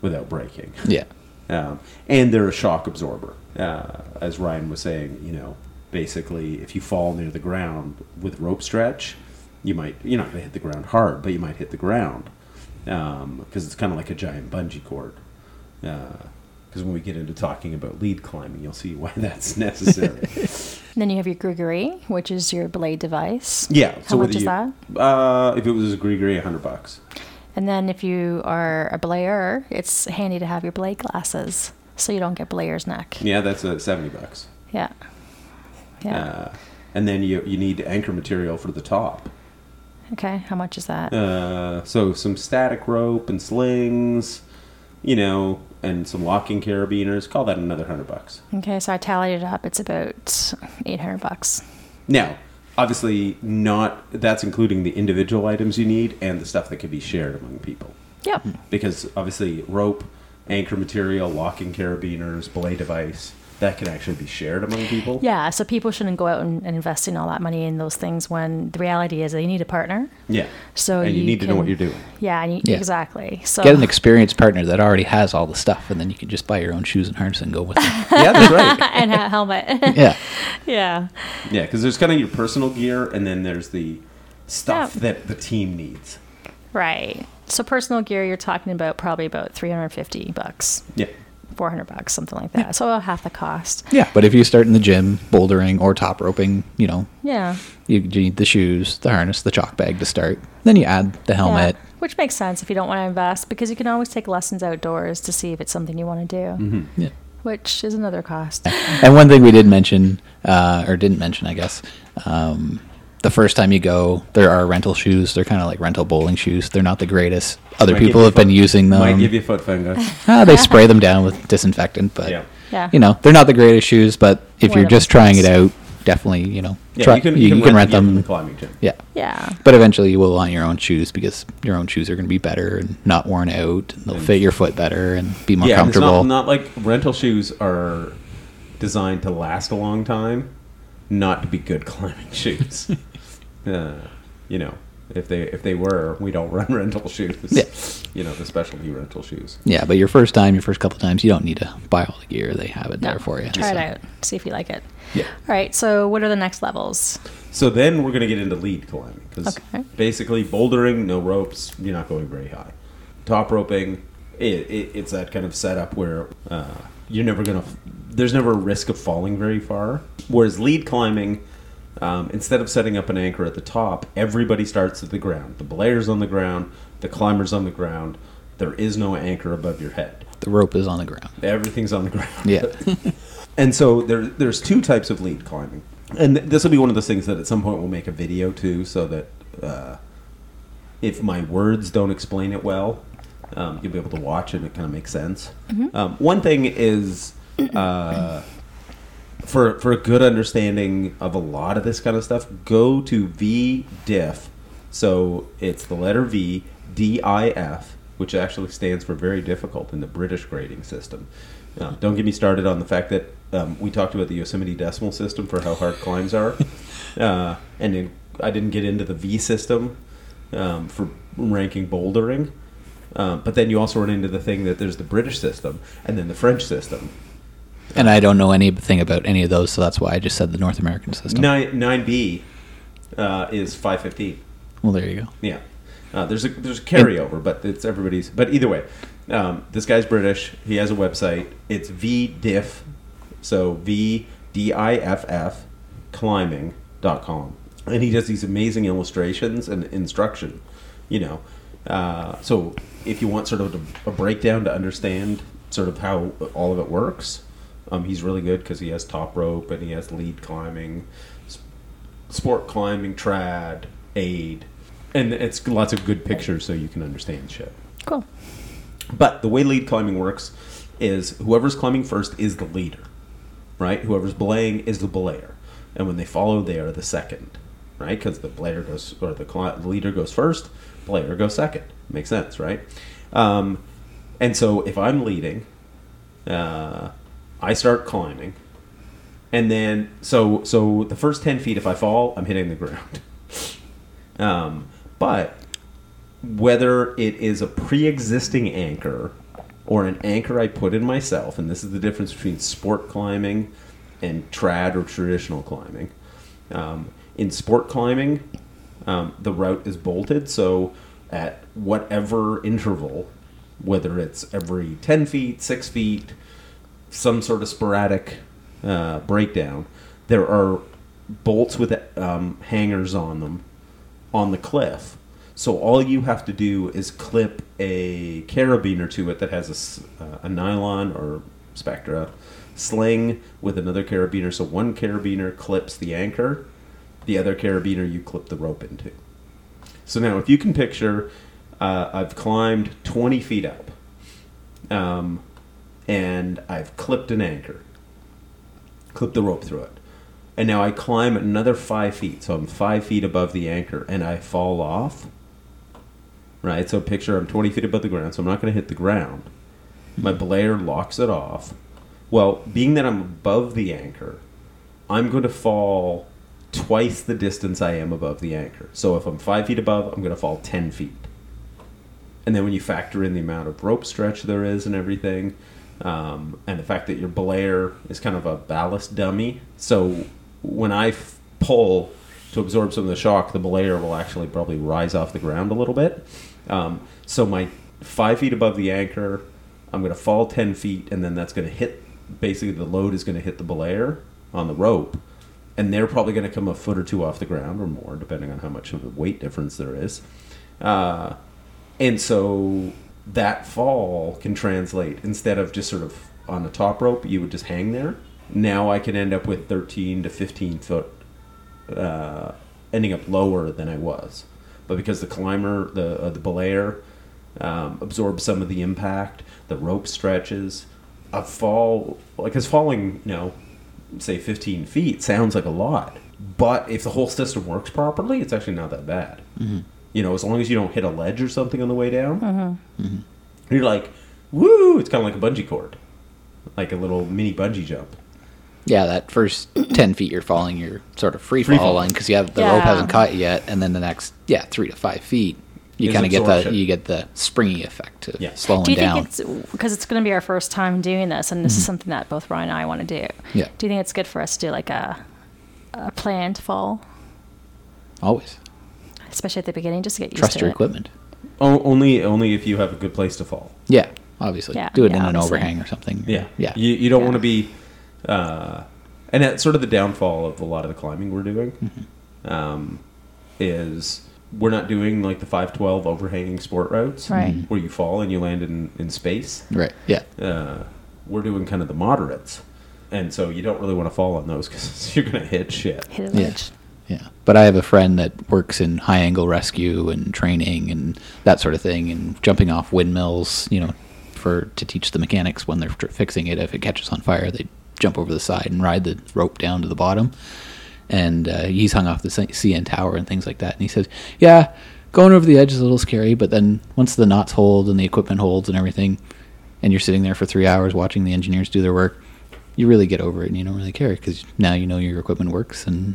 without breaking. Yeah. Um, and they're a shock absorber. Uh, as Ryan was saying, you know, basically, if you fall near the ground with rope stretch, you might, you're not going to hit the ground hard, but you might hit the ground because it's kind of like a giant bungee cord. Because when we get into talking about lead climbing, you'll see why that's necessary. Then you have your Grigri, which is your belay device. yeah. How much whether is you- that? Uh, if it was a Grigri, a hundred bucks. And then if you are a belayer, it's handy to have your belay glasses so you don't get belayer's neck. Yeah, that's a seventy bucks. Yeah. Yeah. Uh, and then you you need anchor material for the top. Okay, how much is that? Uh, so some static rope and slings, you know, and some locking carabiners. Call that another hundred bucks. Okay, so I tallied it up. It's about 800 bucks. Now, obviously, not that's including the individual items you need and the stuff that can be shared among people. Yep. Because obviously, rope, anchor material, locking carabiners, belay device, that can actually be shared among people. Yeah, so people shouldn't go out and, and invest in all that money in those things when the reality is they need a partner. Yeah. So and you, you need to know what you're doing. Yeah, and you, Yeah. exactly. So Get an experienced partner that already has all the stuff, and then you can just buy your own shoes and harness and go with them. yeah, that's right. and a helmet. yeah. yeah. Yeah, because there's kind of your personal gear, and then there's the stuff Yeah. that the team needs. Right. So personal gear, you're talking about probably about 350 bucks, Yeah. 400 bucks, something like that. So about half the cost. Yeah. But if you start in the gym, bouldering or top roping, you know, Yeah. you, you need the shoes, the harness, the chalk bag to start. Then you add the helmet. Yeah. Which makes sense if you don't want to invest because you can always take lessons outdoors to see if it's something you want to do, Mm-hmm. Yeah. which is another cost. And one thing we did mention, uh, or didn't mention, I guess, um, the first time you go, there are rental shoes. They're kind of like rental bowling shoes. They're not the greatest. Other Might people you have been using them. Might give you foot fungus. Ah, they spray them down with disinfectant, but Yeah. Yeah. you know they're not the greatest shoes. But if Wear you're just trying it out, definitely you know Yeah, try, you can, you, can rent gear from them. the climbing gym. Yeah, Yeah. but eventually you will want your own shoes because your own shoes are going to be better and not worn out, and they'll And- fit your foot better and be more yeah, and it's comfortable. not, not like rental shoes are designed to last a long time, not to be good climbing shoes. uh, you know, if they if they were, we don't run rental shoes. Yeah. You know, the specialty rental shoes. yeah, but your first time, your first couple times, you don't need to buy all the gear. They have it No. there for you. Try so. it out. See if you like it. Yeah. All right. So what are the next levels? So then we're going to get into lead climbing because Okay. basically bouldering, no ropes, you're not going very high. Top roping, it, it, it's that kind of setup where uh, you're never going to. There's never a risk of falling very far. Whereas lead climbing, um, instead of setting up an anchor at the top, everybody starts at the ground. The belayer's on the ground, the climber's on the ground. There is no anchor above your head. The rope is on the ground. Everything's on the ground. Yeah. And so there, there's two types of lead climbing, and th- this will be one of those things that at some point we'll make a video too, so that uh, if my words don't explain it well, um, you'll be able to watch it. and It kind of makes sense. Um, one thing is uh, for for a good understanding of a lot of this kind of stuff, go to VDIF. So it's the letter V D I F, which actually stands for very difficult in the British grading system. Um, don't get me started on the fact that um, we talked about the Yosemite decimal system for how hard climbs are, uh, and then I didn't get into the V system um, for ranking bouldering. Um, but then you also run into the thing that there's the British system and then the French system. And I don't know anything about any of those, so that's why I just said the North American system. Nine nine B uh, is five fifteen. Well, there you go. Yeah, uh, there's a there's a carryover, but it's everybody's. But either way, um, this guy's British. He has a website. It's VDiff, so V D I F F climbing.com. and he does these amazing illustrations and instruction. You know, uh, so if you want sort of a, breakdown to understand sort of how all of it works, um, he's really good because he has top rope and he has lead climbing, sport climbing, trad, aid, and it's lots of good pictures so you can understand shit. Cool. But the way lead climbing works is whoever's climbing first is the leader, right? Whoever's belaying is the belayer, and when they follow, they are the second, right? Because the belayer goes or the leader goes first, belayer goes second. Makes sense, right? Um, and so if I'm leading, uh, I start climbing, and then so so the first ten feet, if I fall, I'm hitting the ground. Um, but whether it is a pre-existing anchor or an anchor I put in myself, and this is the difference between sport climbing and trad or traditional climbing. Um, in sport climbing, um, the route is bolted, so at whatever interval, whether it's every 10 feet, 6 feet, some sort of sporadic uh, breakdown, there are bolts with um, hangers on them on the cliff. So all you have to do is clip a carabiner to it that has a uh, a, nylon or spectra sling with another carabiner. So one carabiner clips the anchor, the other carabiner you clip the rope into. So now, if you can picture, uh, I've climbed 20 feet up, um, and I've clipped an anchor, clipped the rope through it, and now I climb another five feet. So I'm five feet above the anchor, and I fall off. Right. So picture I'm 20 feet above the ground, so I'm not going to hit the ground. My belayer locks it off. Well, being that I'm above the anchor, I'm going to fall twice the distance I am above the anchor. So if I'm five feet above, I'm going to fall 10 feet. And then when you factor in the amount of rope stretch there is and everything, um, and the fact that your belayer is kind of a ballast dummy, so when I f- pull to absorb some of the shock, the belayer will actually probably rise off the ground a little bit. Um, so my five feet above the anchor, I'm going to fall 10 feet, and then that's going to hit basically the load is going to hit the belayer on the rope and they're probably going to come a foot or two off the ground or more, depending on how much of a weight difference there is. Uh, and so that fall can translate instead of just sort of on the top rope, you would just hang there. Now I can end up with 13 to 15 foot, uh, ending up lower than I was. But because the climber, the uh, the belayer, um, absorbs some of the impact, the rope stretches. A fall, like, because falling, you know, say 15 feet sounds like a lot but if the whole system works properly it's actually not that bad. Mm-hmm. You know as long as you don't hit a ledge or something on the way down mm-hmm. Mm-hmm. you're like woo! It's kind of like a bungee cord like a little mini bungee jump. Yeah, that first ten feet you're falling, you're sort of free Free falling falling. because you have the Yeah. rope hasn't caught you yet, and then the next yeah three to five feet you kind of get the you get the springy effect to Yeah. slowing Do you down. think it's because it's going to be our first time doing this, and this is something that both Ryan and I want to do? Mm-hmm. Yeah. Do you think it's good for us to do like a a planned fall, Always especially at the beginning, just to get used trust to your it? equipment. o- only only if you have a good place to fall Yeah, obviously. Yeah, Do it yeah, in an overhang or something. yeah yeah. you, you don't Yeah. want to be uh, and that's sort of the downfall of a lot of the climbing we're doing Mm-hmm. um, is we're not doing like the 512 overhanging sport routes Right. Mm-hmm. where you fall and you land in, in space right. Yeah. uh, we're doing kind of the moderates and so you don't really want to fall on those because you're going to hit shit Hit a Yeah. Yeah, but I have a friend that works in high angle rescue and training and that sort of thing, and jumping off windmills. You know, for to teach the mechanics when they're fixing it. If it catches on fire, they jump over the side and ride the rope down to the bottom. And uh, he's hung off the CN tower and things like that. And he says, "Yeah, going over the edge is a little scary, but then once the knots hold and the equipment holds and everything, and you're sitting there for three hours watching the engineers do their work." You really get over it, and you don't really care because now you know your equipment works, and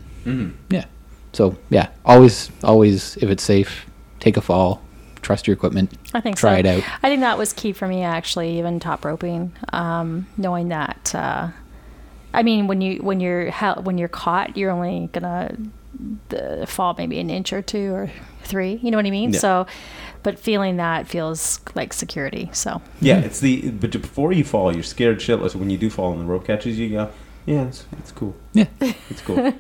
yeah. So yeah, always, always, if it's safe, take a fall, trust your equipment, I think try so. it out. I think that was key for me actually, even top roping, um, knowing that. Uh, I mean, when you when you're when you're caught, you're only gonna the fall maybe an inch or two or three. You know what I mean? Yeah. So, but feeling that feels like security. So yeah it's the but before you fall you're scared shitless when you do fall and the rope catches you you go yeah it's, it's cool Yeah, it's cool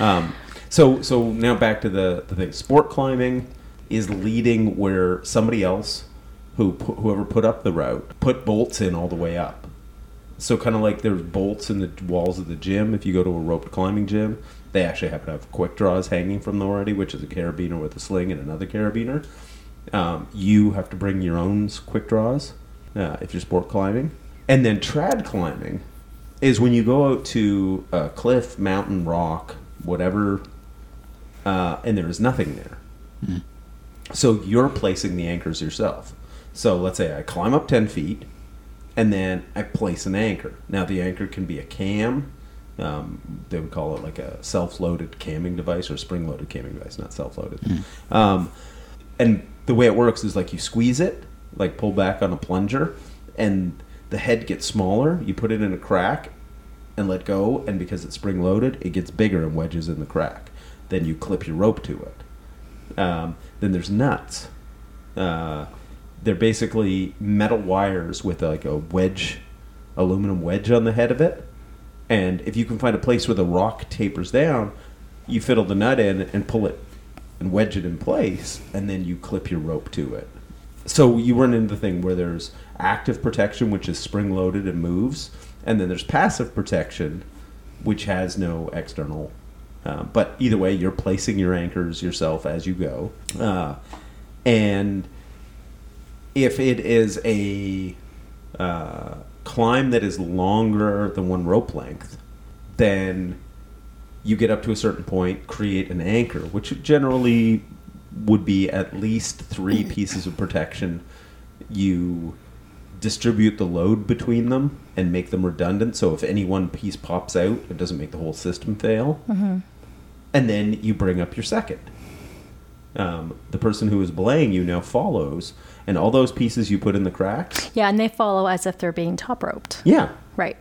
um, so so now back to the, the thing sport climbing is leading where somebody else who whoever put up the route put bolts in all the way up so kind of like there's bolts in the walls of the gym. If you go to a roped climbing gym they actually happen to have quick draws hanging from them already which is a carabiner with a sling and another carabiner. Um, you have to bring your own quick draws uh, if you're sport climbing. And then trad climbing is when you go out to a cliff mountain rock whatever uh, and there is nothing there. So you're placing the anchors yourself. So let's say i climb up 10 feet and then I place an anchor. Now the anchor can be a cam. Um, they would call it like a self-loaded camming device or spring-loaded camming device, not self-loaded. Um, and the way it works is like you squeeze it, like pull back on a plunger, and the head gets smaller. You put it in a crack and let go, and because it's spring-loaded, it gets bigger and wedges in the crack. Then you clip your rope to it. Um, then there's nuts. Uh, they're basically metal wires with like a wedge, aluminum wedge on the head of it. And if you can find a place where the rock tapers down, you fiddle the nut in and pull it and wedge it in place, and then you clip your rope to it. So you run into the thing where there's active protection, which is spring loaded and moves, and then there's passive protection, which has no external Uh, but either way, you're placing your anchors yourself as you go. Uh, and if it is a uh, climb that is longer than one rope length, then you get up to a certain point, create an anchor, which generally would be at least three pieces of protection. You distribute the load between them and make them redundant. So if any one piece pops out, it doesn't make the whole system fail. And then you bring up your second. Um, the person who is belaying you now follows, and all those pieces you put in the cracks. Yeah, and they follow as if they're being top roped. Yeah. Right.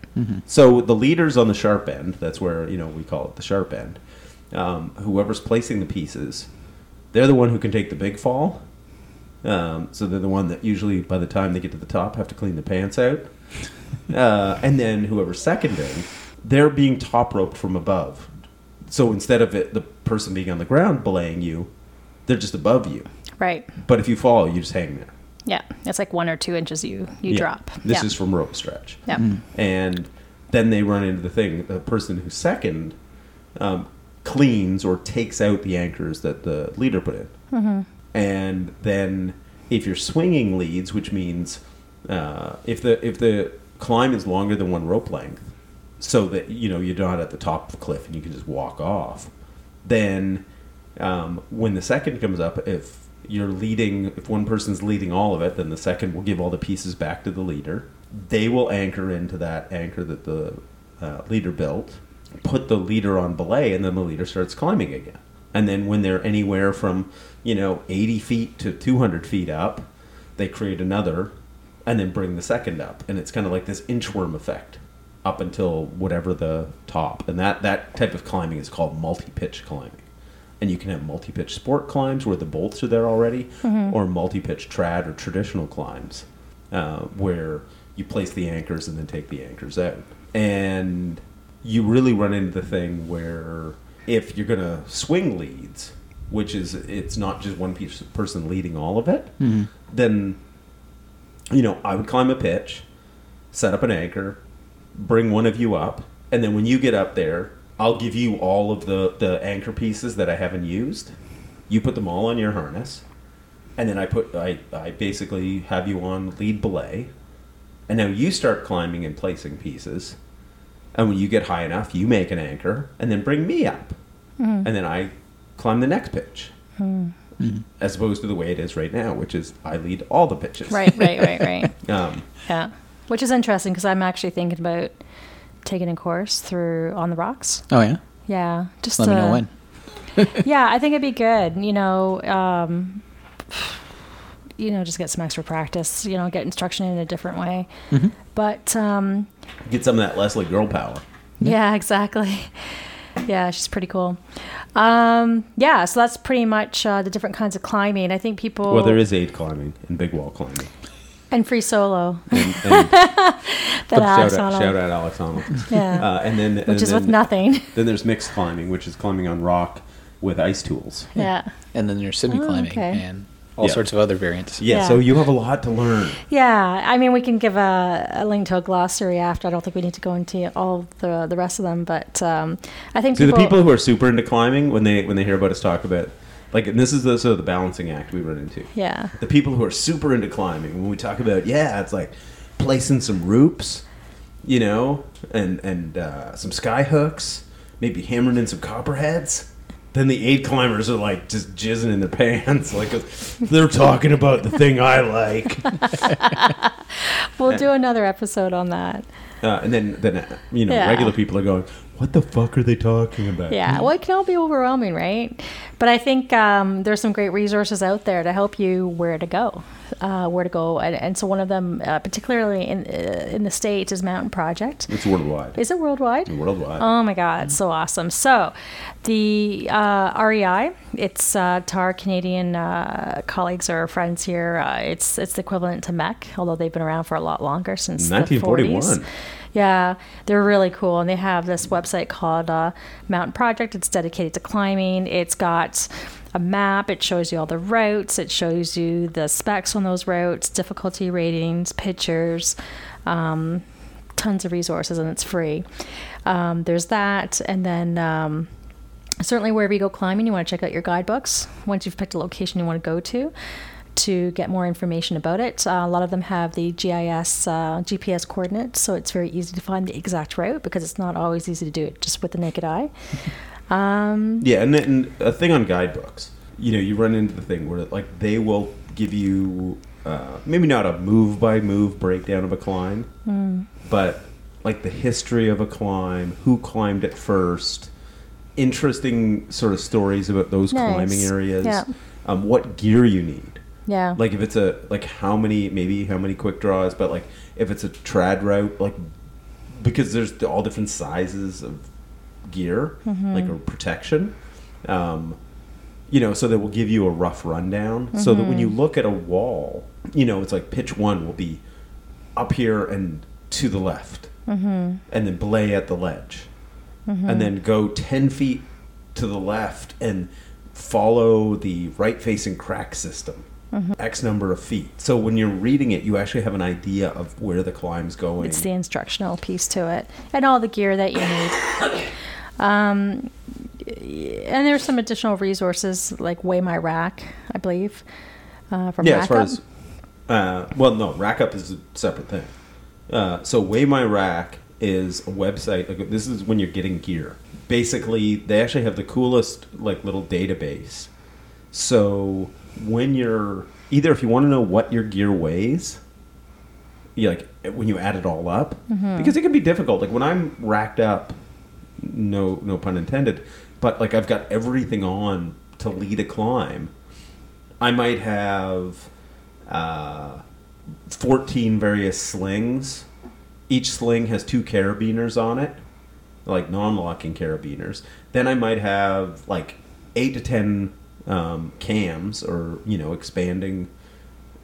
So the leader's on the sharp end. That's where you know we call it the sharp end. Um, whoever's placing the pieces, they're the one who can take the big fall. Um, so they're the one that usually, by the time they get to the top, have to clean the pants out. Uh, and then whoever's seconding, they're being top roped from above. So instead of it, the person being on the ground belaying you, they're just above you. Right. But if you fall, you just hang there. Yeah. It's like one or two inches you you Yeah. drop. This yeah. is from rope stretch Yeah. and then they run into the thing the person who's second um, cleans or takes out the anchors that the leader put in and then if you're swinging leads which means uh, if the if the climb is longer than one rope length so that you know you're not at the top of the cliff and you can just walk off then um, when the second comes up if you're leading if one person's leading all of it then the second will give all the pieces back to the leader. They will anchor into that anchor that the uh, leader built put the leader on belay and then the leader starts climbing again. And then when they're anywhere from you know 80 feet to 200 feet up they create another and then bring the second up. And it's kind of like this inchworm effect up until whatever the top. And that that type of climbing is called multi-pitch climbing and you can have multi-pitch sport climbs where the bolts are there already or multi-pitch trad or traditional climbs uh, where you place the anchors and then take the anchors out. And you really run into the thing where if you're going to swing leads which is it's not just one piece person leading all of it then you know i would climb a pitch set up an anchor bring one of you up, and then when you get up there, I'll give you all of the the anchor pieces that I haven't used. You put them all on your harness, and then I put I I basically have you on lead belay, and now you start climbing and placing pieces, and when you get high enough, you make an anchor, and then bring me up, hmm. and then I climb the next pitch. Hmm. Mm-hmm. As opposed to the way it is right now, which is I lead all the pitches. Right, right, right, right. Um, Yeah. Which is interesting because I'm actually thinking about taking a course through On the Rocks. Oh yeah. Yeah. Just Let me know when. yeah, I think it'd be good. You know, um, you know, just get some extra practice. You know, get instruction in a different way. Mm-hmm. But um, get some of that Leslie girl power. yeah, exactly. Yeah, she's pretty cool. Um, yeah, so that's pretty much uh, the different kinds of climbing. I think people Well, there is aid climbing and big wall climbing. and free solo And, and that Alex shout, out, Honnold- shout out Alex Honnold. Yeah, Uh, and then, which and is then, with nothing. Then there's mixed climbing, which is climbing on rock with ice tools. yeah. And then there's semi climbing Oh, okay. and all Yeah. sorts of other variants. Yeah, Yeah. so you have a lot to learn. Yeah, I mean, we can give a, a link to a glossary after. I don't think we need to go into all the the rest of them, but um, I think So people, the people who are super into climbing, when they when they hear about us talk about, like, and this is the so the balancing act we run into. yeah, The people who are super into climbing, when we talk about, yeah, it's like placing some ropes, you know, and and uh, some sky hooks, maybe hammering in some copperheads. Then the aid climbers are like just jizzing in their pants, like they're talking about the thing I like. we'll do another episode on that. Uh, and then, then uh, you know, Yeah. regular people are going, "What the fuck are they talking about?" Yeah, well, it can all be overwhelming, right? But I think um, there's some great resources out there to help you where to go, uh, where to go, and, and so one of them, uh, particularly in uh, in the states, is Mountain Project. it's worldwide. Is it worldwide? worldwide. Oh my God, it's so awesome. So, the uh, REI, it's uh, to our Canadian uh, colleagues or friends here, uh, it's it's the equivalent to MEC, although they've been around for a lot longer since the 1941. 40s. Yeah, they're really cool, and they have this website called uh, Mountain Project. It's dedicated to climbing. It's got a map. It shows you all the routes. It shows you the specs on those routes, difficulty ratings, pictures. Um, tons of resources and it's free. Um, there's that, and then um, certainly wherever you go climbing, you want to check out your guidebooks. Once you've picked a location you want to go to, to get more information about it. Uh, a lot of them have the GIS, uh, GPS coordinates, so it's very easy to find the exact route because it's not always easy to do it just with the naked eye. Um, Yeah, and, and a thing on guidebooks, you know, you run into the thing where like they will give you uh, maybe not a move by move breakdown of a climb, Hmm. but like the history of a climb, who climbed it first, interesting sort of stories about those Nice. climbing areas, Yeah. um, what gear you need. Yeah. Like if it's a like how many maybe how many quick draws, but like if it's a trad route, like because there's all different sizes of gear, mm-hmm. like a protection. Um, you know, so that will give you a rough rundown, so that when you mm-hmm. look at a wall, you know, it's like pitch one will be up here and to the left, mm-hmm. and then belay at the ledge, and then go ten feet to the left and follow the right facing crack system. X number of feet. So when you're reading it, you actually have an idea of where the climb's going. It's the instructional piece to it, and all the gear that you need. Um, and there's some additional resources like Weigh My Rack, I believe, uh, from yeah, as far Rackup. as uh, well, no, rack up is a separate thing. Uh, so Weigh My Rack is a website. Like, this is when you're getting gear. Basically, they actually have the coolest like little database. So when you're either if you want to know what your gear weighs, you like when you add it all up, because it can be difficult. Like when I'm racked up, no no pun intended, but like I've got everything on to lead a climb. I might have uh, 14 various slings. Each sling has two carabiners on it, like non-locking carabiners. Then I might have like eight to ten um, cams, or you know, expanding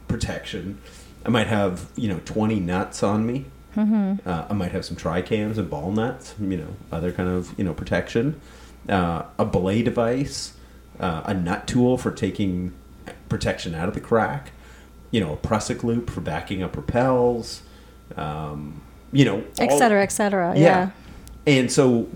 protection. I might have you know 20 nuts on me. Mm-hmm. Uh, I might have some tri cams and ball nuts. You know, other kind of you know protection. Uh, a belay device, uh, a nut tool for taking protection out of the crack. You know, a prusik loop for backing up rappels. Um, you know, et all- cetera, et cetera. yeah. Yeah. And so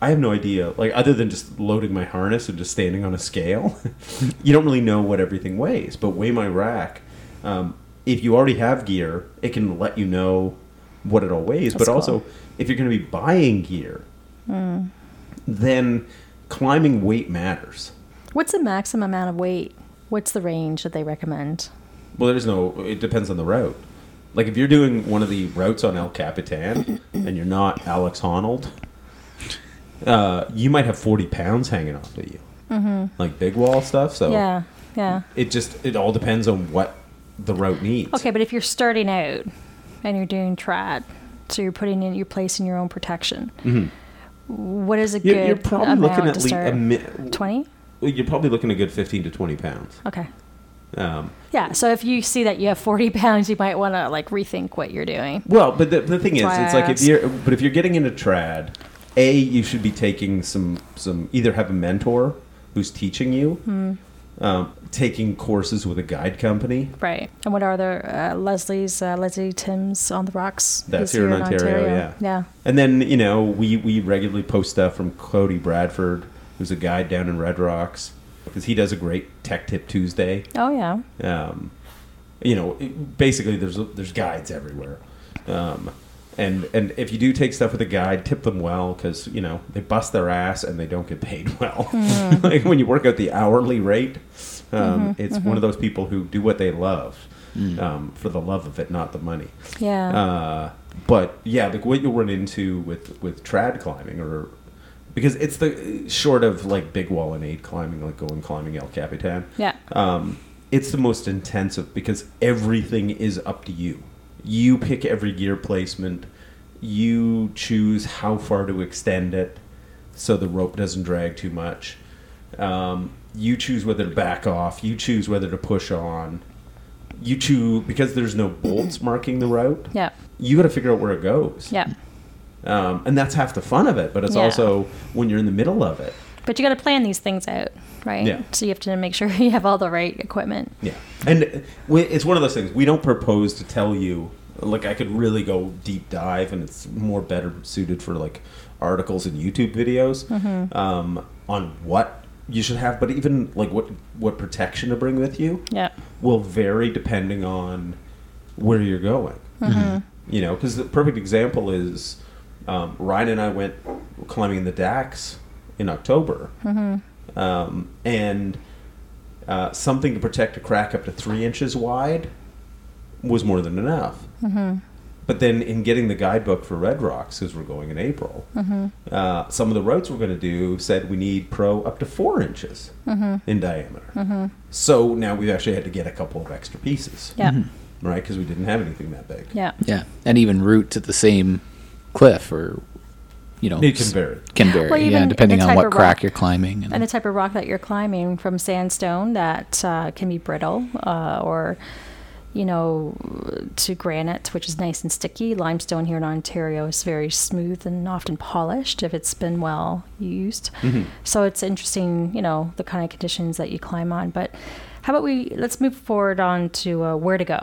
I have no idea, like, other than just loading my harness and just standing on a scale, you don't really know what everything weighs. But Weigh My Rack, um, if you already have gear, it can let you know what it all weighs. That's but also, if you're going to be buying gear, then climbing weight matters. What's the maximum amount of weight? What's the range that they recommend? Well, there's no. It depends on the route. Like if you're doing one of the routes on El Capitan and you're not Alex Honnold, uh, you might have 40 pounds hanging off of you, mm-hmm. like big wall stuff. So Yeah, yeah. it just it all depends on what the route needs. Okay, but if you're starting out and you're doing trad, so you're putting in, you're placing your own protection. What is a You're, good Mm-hmm. you're probably looking to at least start? a mi- Twenty. You're probably looking at a good 15 to 20 pounds. Okay. Um, Yeah. So if you see that you have 40 pounds, you might want to like rethink what you're doing. Well, but the, the thing is, That's it's I like if you're, but if you're getting into trad, a you should be taking some some either have a mentor who's teaching you, um, taking courses with a guide company. Right. And what are the uh, Leslie's, uh, Leslie Timms on the rocks? That's is here in Ontario, yeah. Yeah. And then you know we we regularly post stuff from Cody Bradford, who's a guide down in Red Rocks, because he does a great Tech Tip Tuesday. Oh yeah. um, you know, it- basically there's there's guides everywhere, um, and and if you do take stuff with a guide, tip them well because you know they bust their ass and they don't get paid well. like when you work out the hourly rate, um, it's one of those people who do what they love um, for the love of it, not the money. Yeah. Uh, but yeah, like what you'll run into with with trad climbing or because it's the short of like big wall and aid climbing, like going climbing El Capitan yeah. um, it's the most intensive because everything is up to you. You pick every gear placement. You choose how far to extend it so the rope doesn't drag too much. Um, you choose whether to back off. You choose whether to push on. You choose because there's no bolts marking the route. Yeah. You got to figure out where it goes. Yeah. Um, and that's half the fun of it. But it's Yeah. also when you're in the middle of it. But you got to plan these things out, right? Yeah. So you have to make sure you have all the right equipment. Yeah, and we, it's one of those things we don't propose to tell you. Like I could really go deep dive, and it's more better suited for like articles and YouTube videos. Um, on what you should have, but even like what what protection to bring with you Yeah. will vary depending on where you're going. You know, because the perfect example is um, Ryan and I went climbing the Dax in October, um, and uh, something to protect a crack up to three inches wide was more than enough. But then, in getting the guidebook for Red Rocks, because we're going in April, uh, some of the routes we're going to do said we need pro up to four inches in diameter. So now we've actually had to get a couple of extra pieces, Yeah. right? Because we didn't have anything that big. Yeah. Yeah, and even route to the same cliff, or you know, It can vary. Can vary, Well, yeah, depending on what of crack rock. you're climbing. And, And the type of rock that you're climbing from sandstone that uh, can be brittle uh, or, you know, to granite, which is nice and sticky. Limestone here in Ontario is very smooth and often polished if it's been well used. So it's interesting, you know, the kind of conditions that you climb on. But how about we let's move forward on to uh, where to go.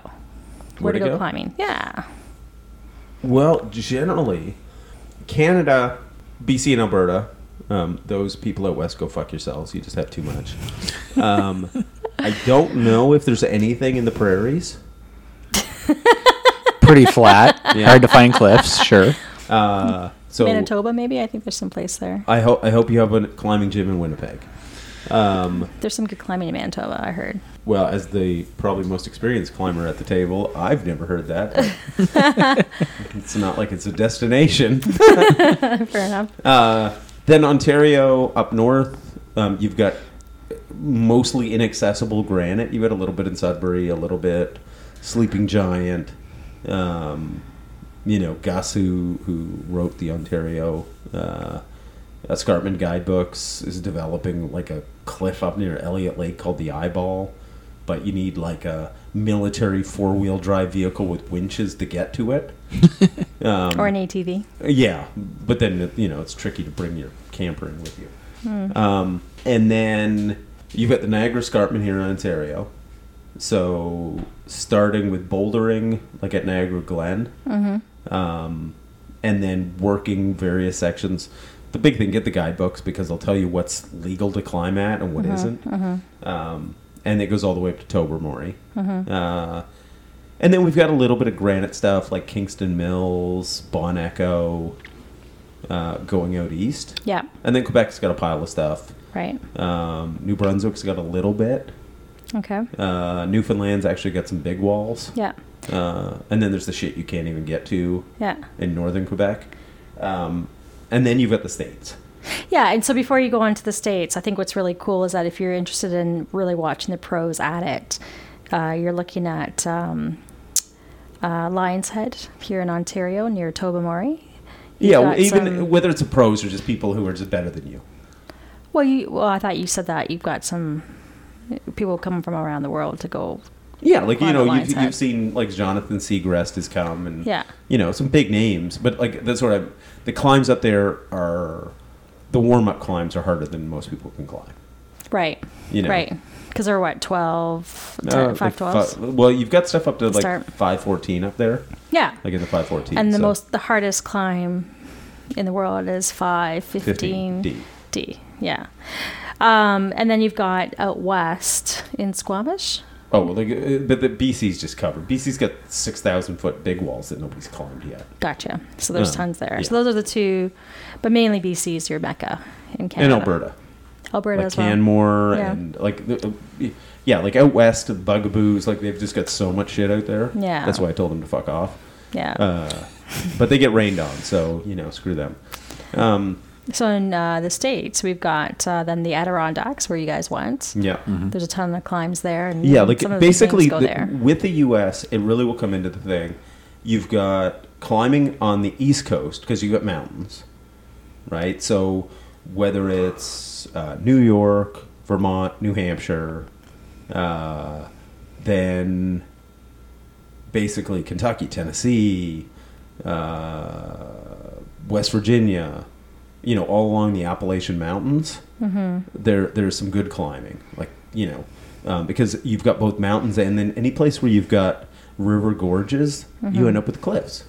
Where, to, go, climbing? Yeah. Well, generally, Canada, BC, and Alberta, um, those people out west go fuck yourselves. You just have too much. Um, I don't know if there's anything in the prairies. pretty flat, Yeah. hard to find cliffs. Sure. Uh, so Manitoba, maybe. I think there's some place there. I hope I hope you have a climbing gym in Winnipeg. Um, There's some good climbing in Manitoba. I heard. well, as the probably most experienced climber at the table, I've never heard that. it's not like it's a destination. Fair enough. Uh, then Ontario up north, um, you've got mostly inaccessible granite. You've got a little bit in Sudbury, a little bit Sleeping Giant. Um, you know, Gus, who, who wrote the Ontario uh, Escarpment guidebooks, is developing like a cliff up near Elliott Lake called the Eyeball. But you need like a military four wheel drive vehicle with winches to get to it. Um, Or an ATV. yeah, but then you know it's tricky to bring your camper in with you. Um, and then you've got the Niagara Escarpment here in Ontario. So starting with bouldering, like at Niagara Glen, um, and then working various sections. The big thing, get the guidebooks because they'll tell you what's legal to climb at and what not Um, and it goes all the way up to Tobermory. Uh, and then we've got a little bit of granite stuff like Kingston Mills, Bon Echo, uh, going out east. Yeah. And then Quebec's got a pile of stuff. Right. Um, New Brunswick's got a little bit. Okay. Uh, Newfoundland's actually got some big walls. Yeah. Uh, and then there's the shit you can't even get to Yeah. in northern Quebec. Um, and then you've got the states. Yeah, and so before you go on to the states, I think what's really cool is that if you're interested in really watching the pros at it, uh, you're looking at um, uh, Lions Head here in Ontario near Tobermory. You've yeah, even some- whether it's a pros or just people who are just better than you. Well, you well, I thought you said that you've got some people coming from around the world to go. Yeah, like you know, you've, you've seen like Jonathan Siegrist has come and Yeah. you know some big names, but like the sort of the climbs up there are the warm up climbs are harder than most people can climb. Right. You know, Right. Because they're what 12, Uh, 10, like 5, 12? fi- well, you've got stuff up to like Start. five fourteen up there, Yeah. like in the five fourteen. and the so most the hardest climb in the world is 5, 15, 15 D. D. Yeah. Um, and then you've got out west in Squamish. Oh, well, like, uh, but the BC's just covered. BC's got six thousand foot big walls that nobody's climbed yet. Gotcha. So there's Uh, tons there. yeah. So those are the two, but mainly BC is your mecca in Canada. In Alberta, Alberta like as well. Canmore Yeah. and like the- uh, yeah, like out west, bugaboos. Like they've just got so much shit out there. Yeah. that's why I told them to fuck off. Yeah. Uh, but they get rained on, so you know, screw them. Um, so in uh, the states, we've got uh, then the Adirondacks where you guys went. yeah. There's a ton of climbs there, and Yeah, like basically the- there. with the U.S., it really will come into the thing. You've got climbing on the East Coast because you've got mountains, right? So whether it's uh, New York, Vermont, New Hampshire, uh, then basically Kentucky, Tennessee, uh, West Virginia, you know, all along the Appalachian Mountains, there there's some good climbing, like you know, um, because you've got both mountains and then any place where you've got river gorges, you end up with cliffs.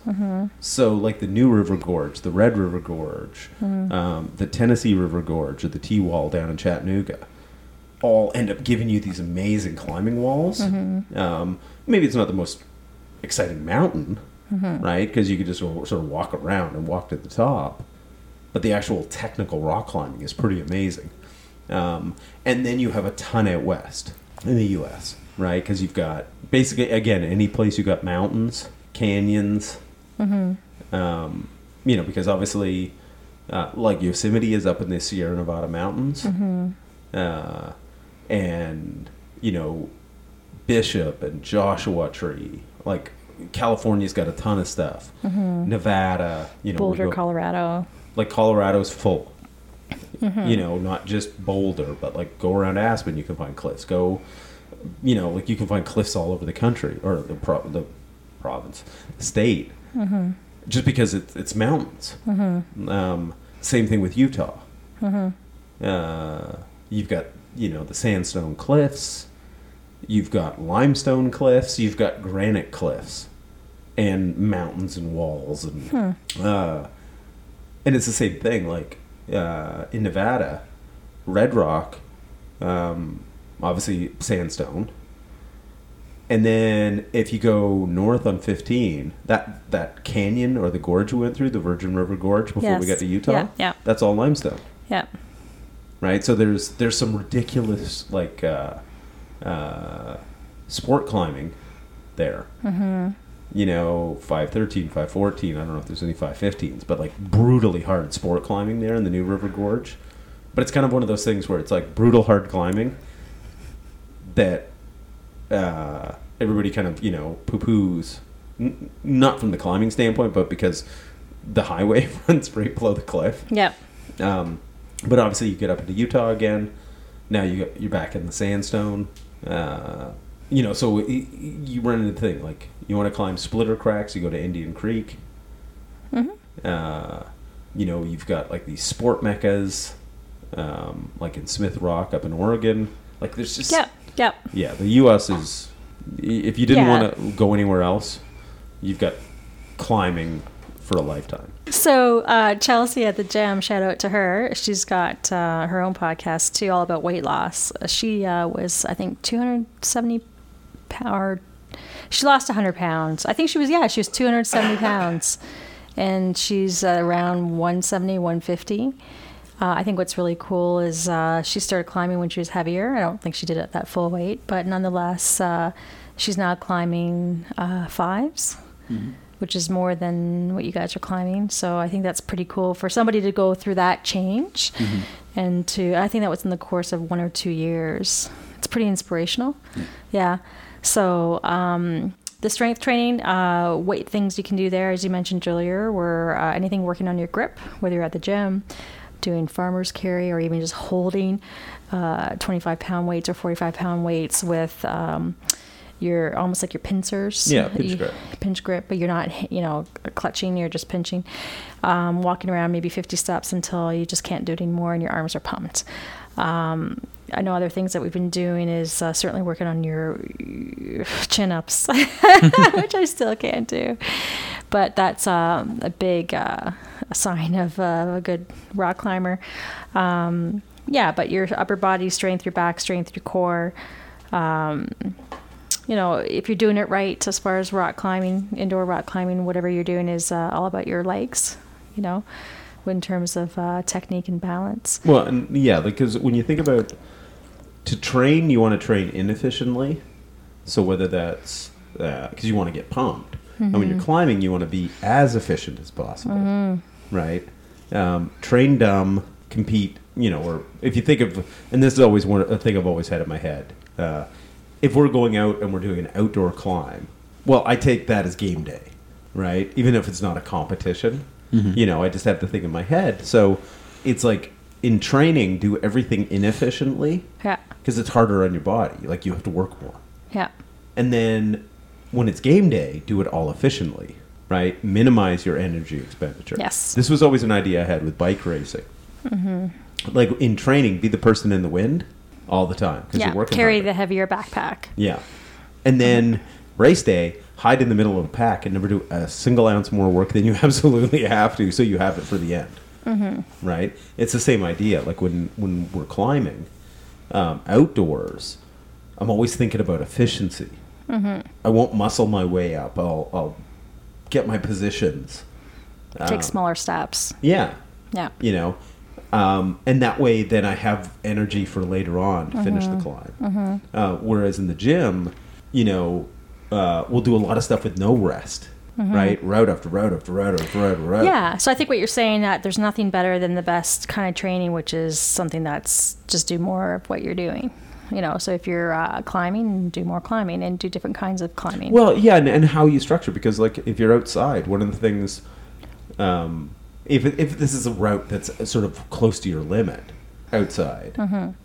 So, like the New River Gorge, the Red River Gorge, um, the Tennessee River Gorge, or the T Wall down in Chattanooga, all end up giving you these amazing climbing walls. Um, maybe it's not the most exciting mountain, right? Because you could just sort of walk around and walk to the top. But the actual technical rock climbing is pretty amazing. Um, and then you have a ton out west in the U.S., right? Because you've got basically, again, any place you've got mountains, canyons. Um, you know, because obviously, uh, like Yosemite is up in the Sierra Nevada mountains. Uh, and, you know, Bishop and Joshua Tree. Like, California's got a ton of stuff. Nevada, you know, Boulder, go- Colorado. Like Colorado's full. You know, not just Boulder, but like go around Aspen, you can find cliffs. Go, you know, like you can find cliffs all over the country or the pro- the province, the state, just because it's it's mountains. Um, same thing with Utah. Uh, you've got you know the sandstone cliffs, you've got limestone cliffs, you've got granite cliffs, and mountains and walls and. Uh, and it's the same thing. Like uh, in Nevada, Red Rock, um, obviously sandstone, and then if you go north on 15, that that canyon or the gorge we went through, the Virgin River Gorge before we got to Utah, Yeah, yeah. that's all limestone, Yeah. right? So there's there's some ridiculous like uh, uh, sport climbing there. Mm-hmm. You know, 513, 514. I don't know if there's any 515s, but like brutally hard sport climbing there in the New River Gorge. But it's kind of one of those things where it's like brutal hard climbing that uh, everybody kind of, you know, poo poos. N- not from the climbing standpoint, but because the highway runs right below the cliff. Yeah. Um, but obviously, you get up into Utah again. Now you you're back in the sandstone. Uh, you know, so you run into the thing like you want to climb splitter cracks, you go to Indian Creek. Uh, you know, you've got like these sport meccas, um, like in Smith Rock up in Oregon. Like there's just Yeah. Yeah. yeah, the U.S. is. If you didn't Yeah. want to go anywhere else, you've got climbing for a lifetime. So uh, Chelsea at the gym, shout out to her. She's got uh, her own podcast too, all about weight loss. She uh, was, I think, 270 pound. She lost 100 pounds. I think she was, yeah, she was 270 pounds, and she's uh, around 170, 150. Uh, I think what's really cool is uh, she started climbing when she was heavier. I don't think she did it at that full weight, but nonetheless, uh, she's now climbing uh, 5s which is more than what you guys are climbing. So I think that's pretty cool for somebody to go through that change, and to I think that was in the course of one or two years. It's pretty inspirational. Yeah. So um, the strength training, uh, weight things you can do there, as you mentioned earlier, were uh, anything working on your grip, whether you're at the gym, doing farmer's carry, or even just holding uh, 25 pound weights or 45 pound weights with. Um, your almost like your pincers. Yeah, pinch You- grip. pinch grip, but you're not, you know, clutching. You're just pinching, um, walking around maybe 50 steps until you just can't do it anymore, and your arms are pumped. Um, I know other things that we've been doing is uh, certainly working on your chin ups, which I still can't do. But that's um, a big uh, sign of uh, a good rock climber. Um, yeah, but your upper body strength, your back strength, your core. Um, you know, if you're doing it right as far as rock climbing, indoor rock climbing, whatever you're doing is uh, all about your legs, you know, in terms of uh, technique and balance. Well, and yeah, because when you think about to train, you want to train inefficiently. So whether that's because you want to get pumped, and when you're climbing, you want to be as efficient as possible, right? Um, train dumb, compete. You know, or if you think of, and this is always one a thing I've always had in my head. Uh, if we're going out and we're doing an outdoor climb, well, I take that as game day, right? Even if it's not a competition, you know, I just have to think in my head. So it's like in training, do everything inefficiently Yeah, because it's harder on your body. Like you have to work more. yeah, And then when it's game day, do it all efficiently, right? Minimize your energy expenditure. Yes. This was always an idea I had with bike racing. Mm-hmm. Like in training, be the person in the wind all the time because yeah. you're working Carry harder. the heavier backpack. Yeah. And then race day, hide in the middle of a pack and never do a single ounce more work than you absolutely have to, so you have it for the end. Mm-hmm. Right? It's the same idea. Like when when we're climbing um, outdoors, I'm always thinking about efficiency. Mm-hmm. I won't muscle my way up. I'll I'll get my positions. Take Um, smaller steps. Yeah, Yeah. you know um, and that way then i have energy for later on to finish Mm-hmm. the climb uh, whereas in the gym you know uh, we'll do a lot of stuff with no rest right route after route after route after route after Mm-hmm. Yeah, so I think what you're saying that there's nothing better than the best kind of training, which is something that's just do more of what you're doing. You know, so if you're uh, climbing, do more climbing and do different kinds of climbing. well yeah and, and how you structure because like if you're outside one of the things um, if, if this is a route that's sort of close to your limit outside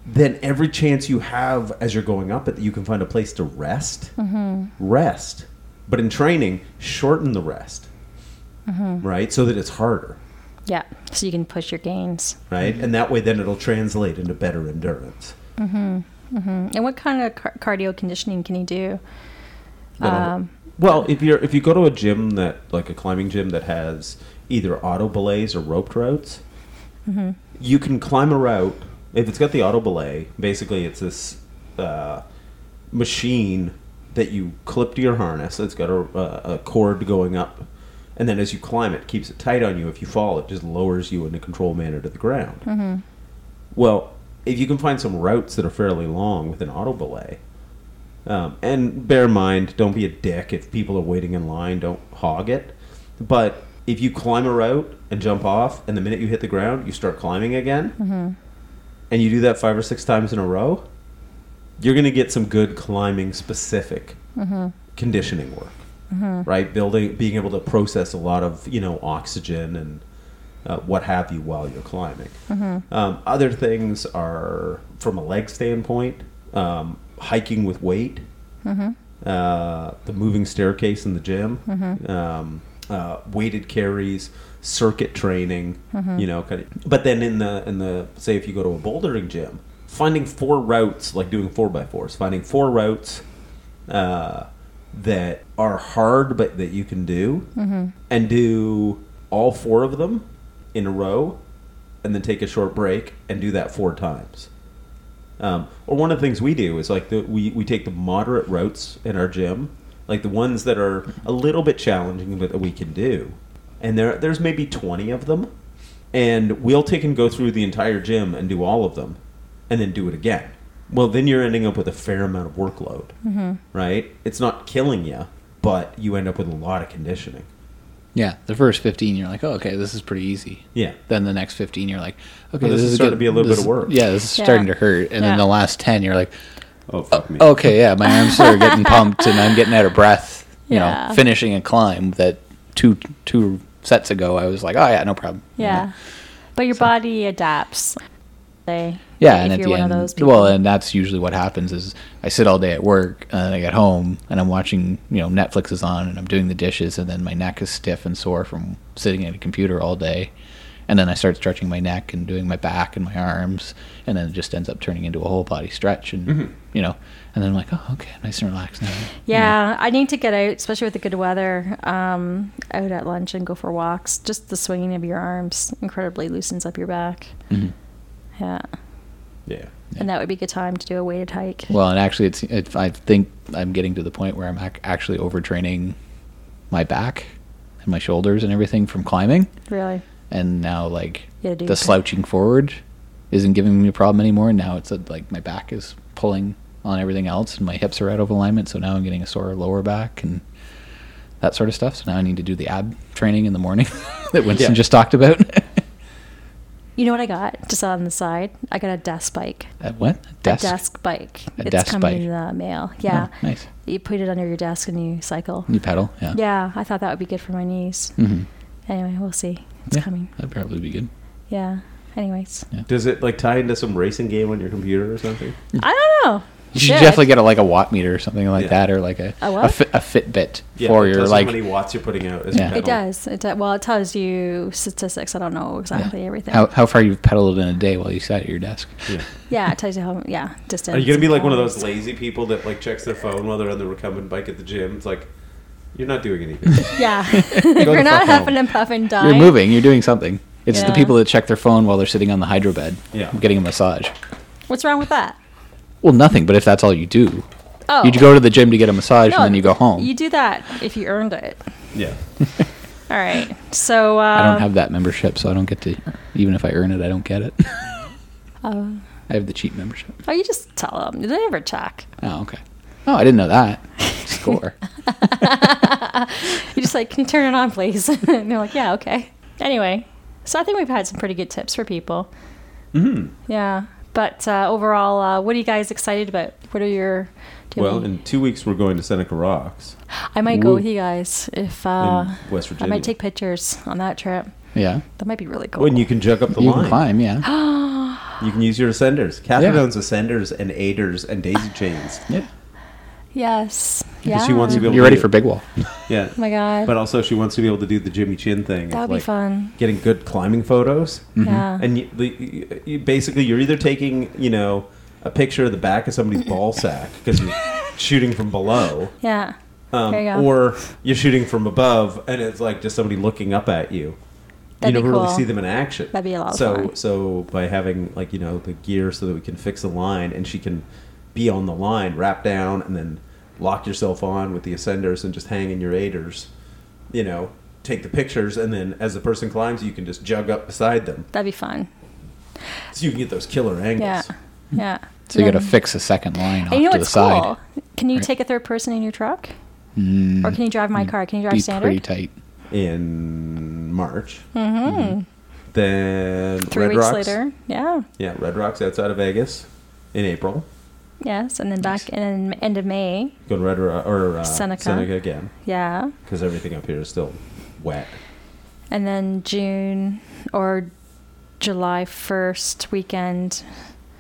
then every chance you have as you're going up it you can find a place to rest rest but in training shorten the rest right so that it's harder yeah, so you can push your gains. right and that way then it'll translate into better endurance Mm-hmm. Mm-hmm. And what kind of car- cardio conditioning can you do? Um, well if you're if you go to a gym that like a climbing gym that has either auto belays or roped routes you can climb a route if it's got the auto belay basically it's this uh, machine that you clip to your harness it's got a, a, cord going up and then as you climb it keeps it tight on you if you fall it just lowers you in a controlled manner to the ground well if you can find some routes that are fairly long with an auto belay um, and bear in mind, don't be a dick. If people are waiting in line, don't hog it. But if you climb a route and jump off, and the minute you hit the ground, you start climbing again, and you do that five or six times in a row, you're going to get some good climbing specific conditioning work, right? Building, being able to process a lot of you know oxygen and uh, what have you while you're climbing. Um, other things are from a leg standpoint, um, hiking with weight, uh, the moving staircase in the gym, um, uh, weighted carries, circuit training, you know. Kind of, but then in the in the say if you go to a bouldering gym, finding four routes like doing four by fours, finding four routes. Uh, that are hard but that you can do and do all four of them in a row and then take a short break and do that four times. Um, or one of the things we do is like the, we, we take the moderate routes in our gym like the ones that are a little bit challenging but that we can do. And there there's maybe 20 of them. And we'll take and go through the entire gym and do all of them and then do it again well then you're ending up with a fair amount of workload mm-hmm. right it's not killing you but you end up with a lot of conditioning Yeah, the first 15, you're like, oh, okay, this is pretty easy. yeah Then the next 15, you're like, okay, Well, this is starting to be a little this bit of work. Yeah, this is Yeah. starting to hurt. And then the last 10, you're like, oh fuck me okay, yeah, my arms are getting pumped and I'm getting out of breath. You Yeah. know, finishing a climb that two two sets ago, I was like, oh yeah, no problem. You yeah. know? But your body adapts. They, Yeah, if and at you're the end, of those people. well, and that's usually what happens is I sit all day at work and then I get home and I'm watching, you know, Netflix is on and I'm doing the dishes and then my neck is stiff and sore from sitting at a computer all day. And then I start stretching my neck and doing my back and my arms, and then it just ends up turning into a whole body stretch, and Mm-hmm. you know, and then I'm like, oh, okay, nice and relaxed now. Yeah, I need to get out, especially with the good weather, um, out at lunch and go for walks. Just the swinging of your arms incredibly loosens up your back. Mhm. Yeah. yeah And that would be a good time to do a weighted hike. Well, and actually, it's it, I think I'm getting to the point where I'm ac- actually overtraining my back and my shoulders and everything from climbing, really. and now like Yeah, the slouching forward isn't giving me a problem anymore. Now it's a, like my back is pulling on everything else, and my hips are out of alignment. So now I'm getting a sore lower back and that sort of stuff. So now I need to do the ab training in the morning that Winston Yeah. just talked about. You know what I got? Just on the side, I got a desk bike. Uh, what? Desk? A desk bike. A it's desk coming bike. in the mail. Yeah. Oh, nice. You put it under your desk and you cycle. You pedal? Yeah. Yeah, I thought that would be good for my knees. Mm-hmm. Anyway, we'll see. It's yeah, coming. That'd probably be good. Yeah. Anyways, Yeah. Does it like tie into some racing game on your computer or something? I don't know. You should definitely get a like a watt meter or something like Yeah. that, or like a A what? fi- a Fitbit Yeah, for it your tells like. how many watts you're putting out. Yeah. It does. It does. Well, it tells you statistics. I don't know exactly everything. How, how far you've pedaled in a day while you sat at your desk. Yeah. yeah, it tells you how. Yeah, distance. Are you gonna be like one of those lazy people that like checks their phone while they're on the recumbent bike at the gym? It's like, You're not doing anything. Yeah. the You're not fuck huffing home. and puffing, dying. You're moving. You're doing something. It's the people that check their phone while they're sitting on the hydro bed, Yeah. getting a massage. What's wrong with that? Well, nothing. But if that's all you do, Oh. you go to the gym to get a massage No, and then you go home. You do that if you earned it. yeah. All right. So uh, I don't have that membership, so I don't get to. Even if I earn it, I don't get it. Oh. I have the cheap membership. oh, you just tell them. Did They never check. Oh, okay. Oh, I didn't know that. Score. You just like, can you turn it on, please? and they're like, yeah, okay. Anyway, so I think we've had some pretty good tips for people. hmm Yeah. But uh, overall, uh, what are you guys excited about? What are your. do Well, in two weeks we're going to Seneca Rocks I might go with you guys if. Uh, in West I might take pictures on that trip. Yeah. That might be really cool. When you can jug up the You line. can climb. Yeah. You can use your ascenders. Catherine Yeah. owns ascenders and aiders and daisy chains. yeah. Yes. Because Yeah. she wants to be able You're to ready do- for big wall. Yeah. Oh my god. But also she wants to be able to do the Jimmy Chin thing. that of, would be like, fun. Getting good climbing photos. Yeah. And you, the, you, basically, you're either taking, you know, a picture of the back of somebody's ball sack because you're shooting from below, yeah. um, There you go. or you're shooting from above, and it's like just somebody looking up at you. That'd you be never really see them in action. That'd be a lot of so, fun. So by having like you know the gear so that we can fix the line, and she can be on the line, rap down, and then lock yourself on with the ascenders and just hang in your aiders. You know, take the pictures, and then as the person climbs, you can just jug up beside them, That'd be fun. so you can get those killer angles. Yeah. Yeah. So you got to fix a second line off you know to the what's side. cool? Can you Right. take a third person in your truck? Mm, Or can you drive my car? Can you drive be standard? pretty tight. In March. Mm-hmm. Then Three Red weeks Rocks. later. Yeah. Yeah, Red Rocks outside of Vegas in April. Yes. And then back in end of May. Go to Red or uh, Seneca. Seneca again Yeah. because everything up here is still wet. And then June or July 1st weekend.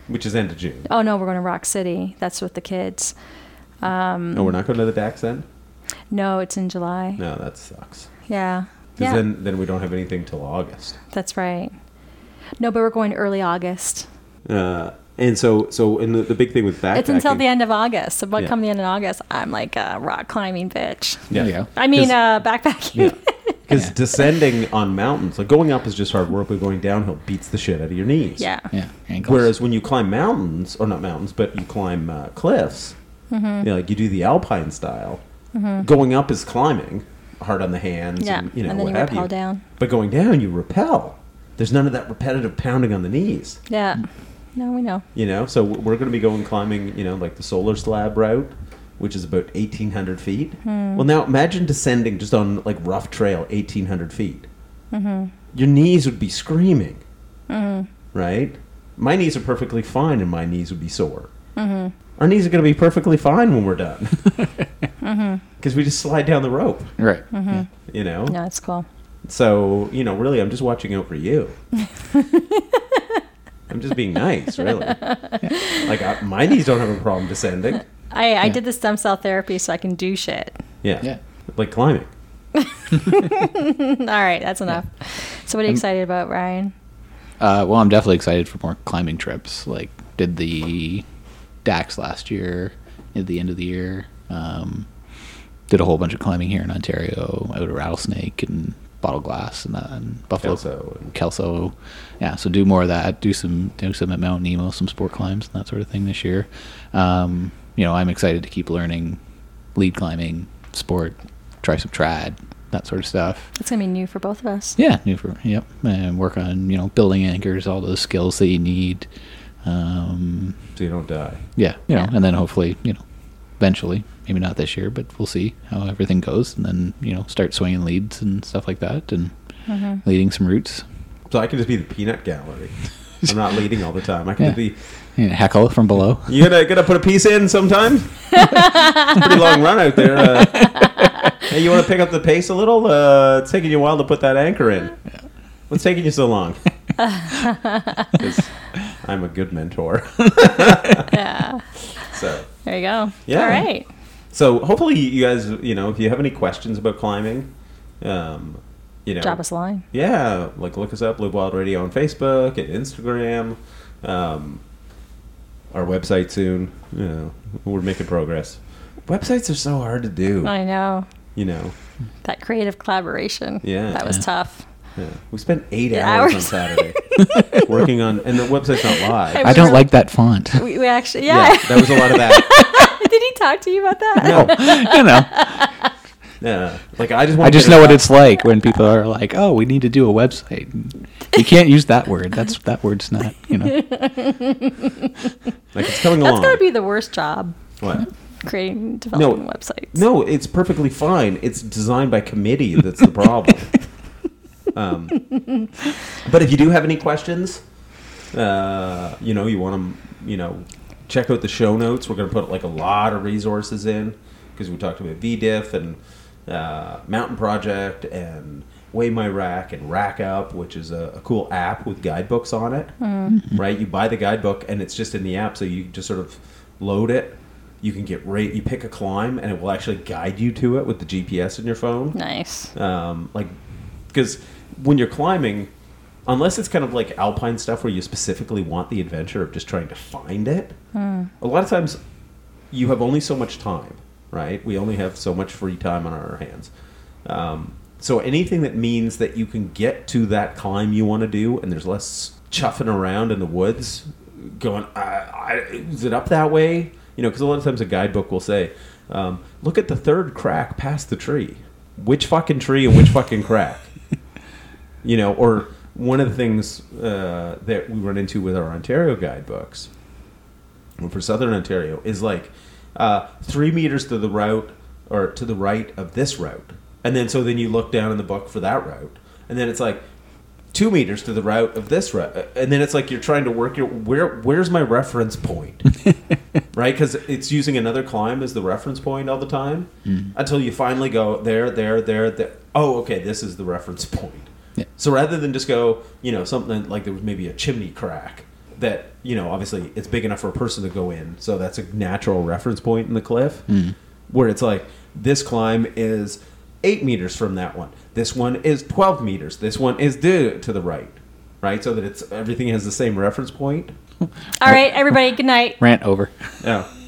Which is end of June. Oh, no, we're going to Rock City. That's with the kids. Um, No, we're not going to the Dax then. no, it's in July. No, that sucks. Yeah. Because Yeah. then then we don't have anything till August. That's right. No, but we're going early August. Uh, and so so and the, the big thing with backpacking. It's until the end of August. So, what Yeah. come the end of August, I'm like a rock climbing bitch. Yeah. yeah. I mean, uh, backpacking. Because Yeah. descending on mountains, like going up is just hard work, but going downhill beats the shit out of your knees. yeah. Yeah. Ankles. Whereas when you climb mountains, or not mountains, but you climb uh, cliffs, Mm-hmm. you know, like you do the alpine style, going up is climbing, hard on the hands, Yeah. and you know and then what you have rappel you. down. But going down, you repel. There's none of that repetitive pounding on the knees. Yeah. No, we know. You know, so we're going to be going climbing, you know, like the solar slab route, which is about 1,800 feet. Hmm. Well, now imagine descending just on like rough trail, 1,800 feet. Mm-hmm. Your knees would be screaming, right? My knees are perfectly fine, and my knees would be sore. Mm-hmm. Our knees are going to be perfectly fine when we're done, because we just slide down the rope. right. Mm-hmm. You know, No, it's cool. so you know, really, I'm just watching out for you. I'm just being nice, really. Like I, my knees don't have a problem descending. I, I Yeah. did the stem cell therapy so I can do shit. Yeah, Yeah. like climbing. All right, that's enough. So, what are you excited about, Ryan? Uh, well, I'm definitely excited for more climbing trips. Like, did the Dax last year at the end of the year. Um, did a whole bunch of climbing here in Ontario, out of Rattlesnake and Bottle Glass and, that, and Buffalo Kelso and- Kelso. Yeah, so do more of that. Do some do some at Mount Nemo, some sport climbs and that sort of thing this year. Um, you know, I'm excited to keep learning lead climbing, sport, try some trad, that sort of stuff. It's gonna be new for both of us. Yeah, new for yep, and work on you know building anchors, all those skills that you need. Um, So you don't die. yeah, you know, Yeah. and then hopefully you know, eventually, maybe not this year, but we'll see how everything goes, and then you know start swinging leads and stuff like that, and Mm-hmm. leading some routes. So I can just be the peanut gallery. I'm not leading all the time. I can Yeah. just be. Yeah, heckle from below. You gonna gonna put a piece in sometime? it's a pretty long run out there. Uh, hey, you want to pick up the pace a little? Uh, it's taking you a while to put that anchor in. What's taking you so long? 'Cause I'm a good mentor. Yeah. so There you go. Yeah. All right. so hopefully you guys, you know, if you have any questions about climbing, um, you know, Drop us a line. yeah, like look us up, Live Wild Radio on Facebook and Instagram. Um, our website soon. You know, we're making progress. Websites are so hard to do. I know. You know, That creative collaboration. Yeah. That was Yeah. tough. Yeah. we spent eight Yeah, hours on. Saturday working on, and the website's not live. I I don't like that font. We, we actually, yeah, yeah. that was a lot of that. Did he talk to you about that? No, you know, yeah, like I just want. I just know what it's like when people are like, "Oh, we need to do a website." You can't use that word. That's that word's not. You know. like it's coming That's along. That's gotta be the worst job, what? creating, developing websites. No, it's perfectly fine. It's designed by committee. That's the problem. Um, but if you do have any questions, uh, you know, you want to, you know, check out the show notes. We're going to put like a lot of resources in because we talked about VDiff and uh, Mountain Project and Weigh My Rack and Rakkup, which is a, a cool app with guidebooks on it. Right? You buy the guidebook and it's just in the app, so you just sort of load it. You can get rate. You pick a climb, and it will actually guide you to it with the GPS in your phone Nice. um, like because when you're climbing unless it's kind of like alpine stuff where you specifically want the adventure of just trying to find it a lot of times you have only so much time right? We only have so much free time on our hands. Um, so anything that means that you can get to that climb you want to do and there's less chuffing around in the woods going I, I, is it up that way? You know because a lot of times a guidebook will say um, look at the third crack past the tree. Which fucking tree and which fucking crack you know or one of the things uh, that we run into with our ontario guidebooks for southern ontario is like uh, three meters to the route or to the right of this route. And then so then you look down in the book for that route. And then it's like two meters to the route of this route. And then it's like you're trying to work your where where's my reference point? Right? Because it's using another climb as the reference point all the time until you finally go there there there there. Oh okay this is the reference point Yeah. so rather than just go you know something like there was maybe a chimney crack that you know obviously it's big enough for a person to go in so that's a natural reference point in the cliff mm. where it's like this climb is eight meters from that one this one is 12 meters this one is due to the right right so that it's everything has the same reference point All right, everybody. Good night. Rant over. yeah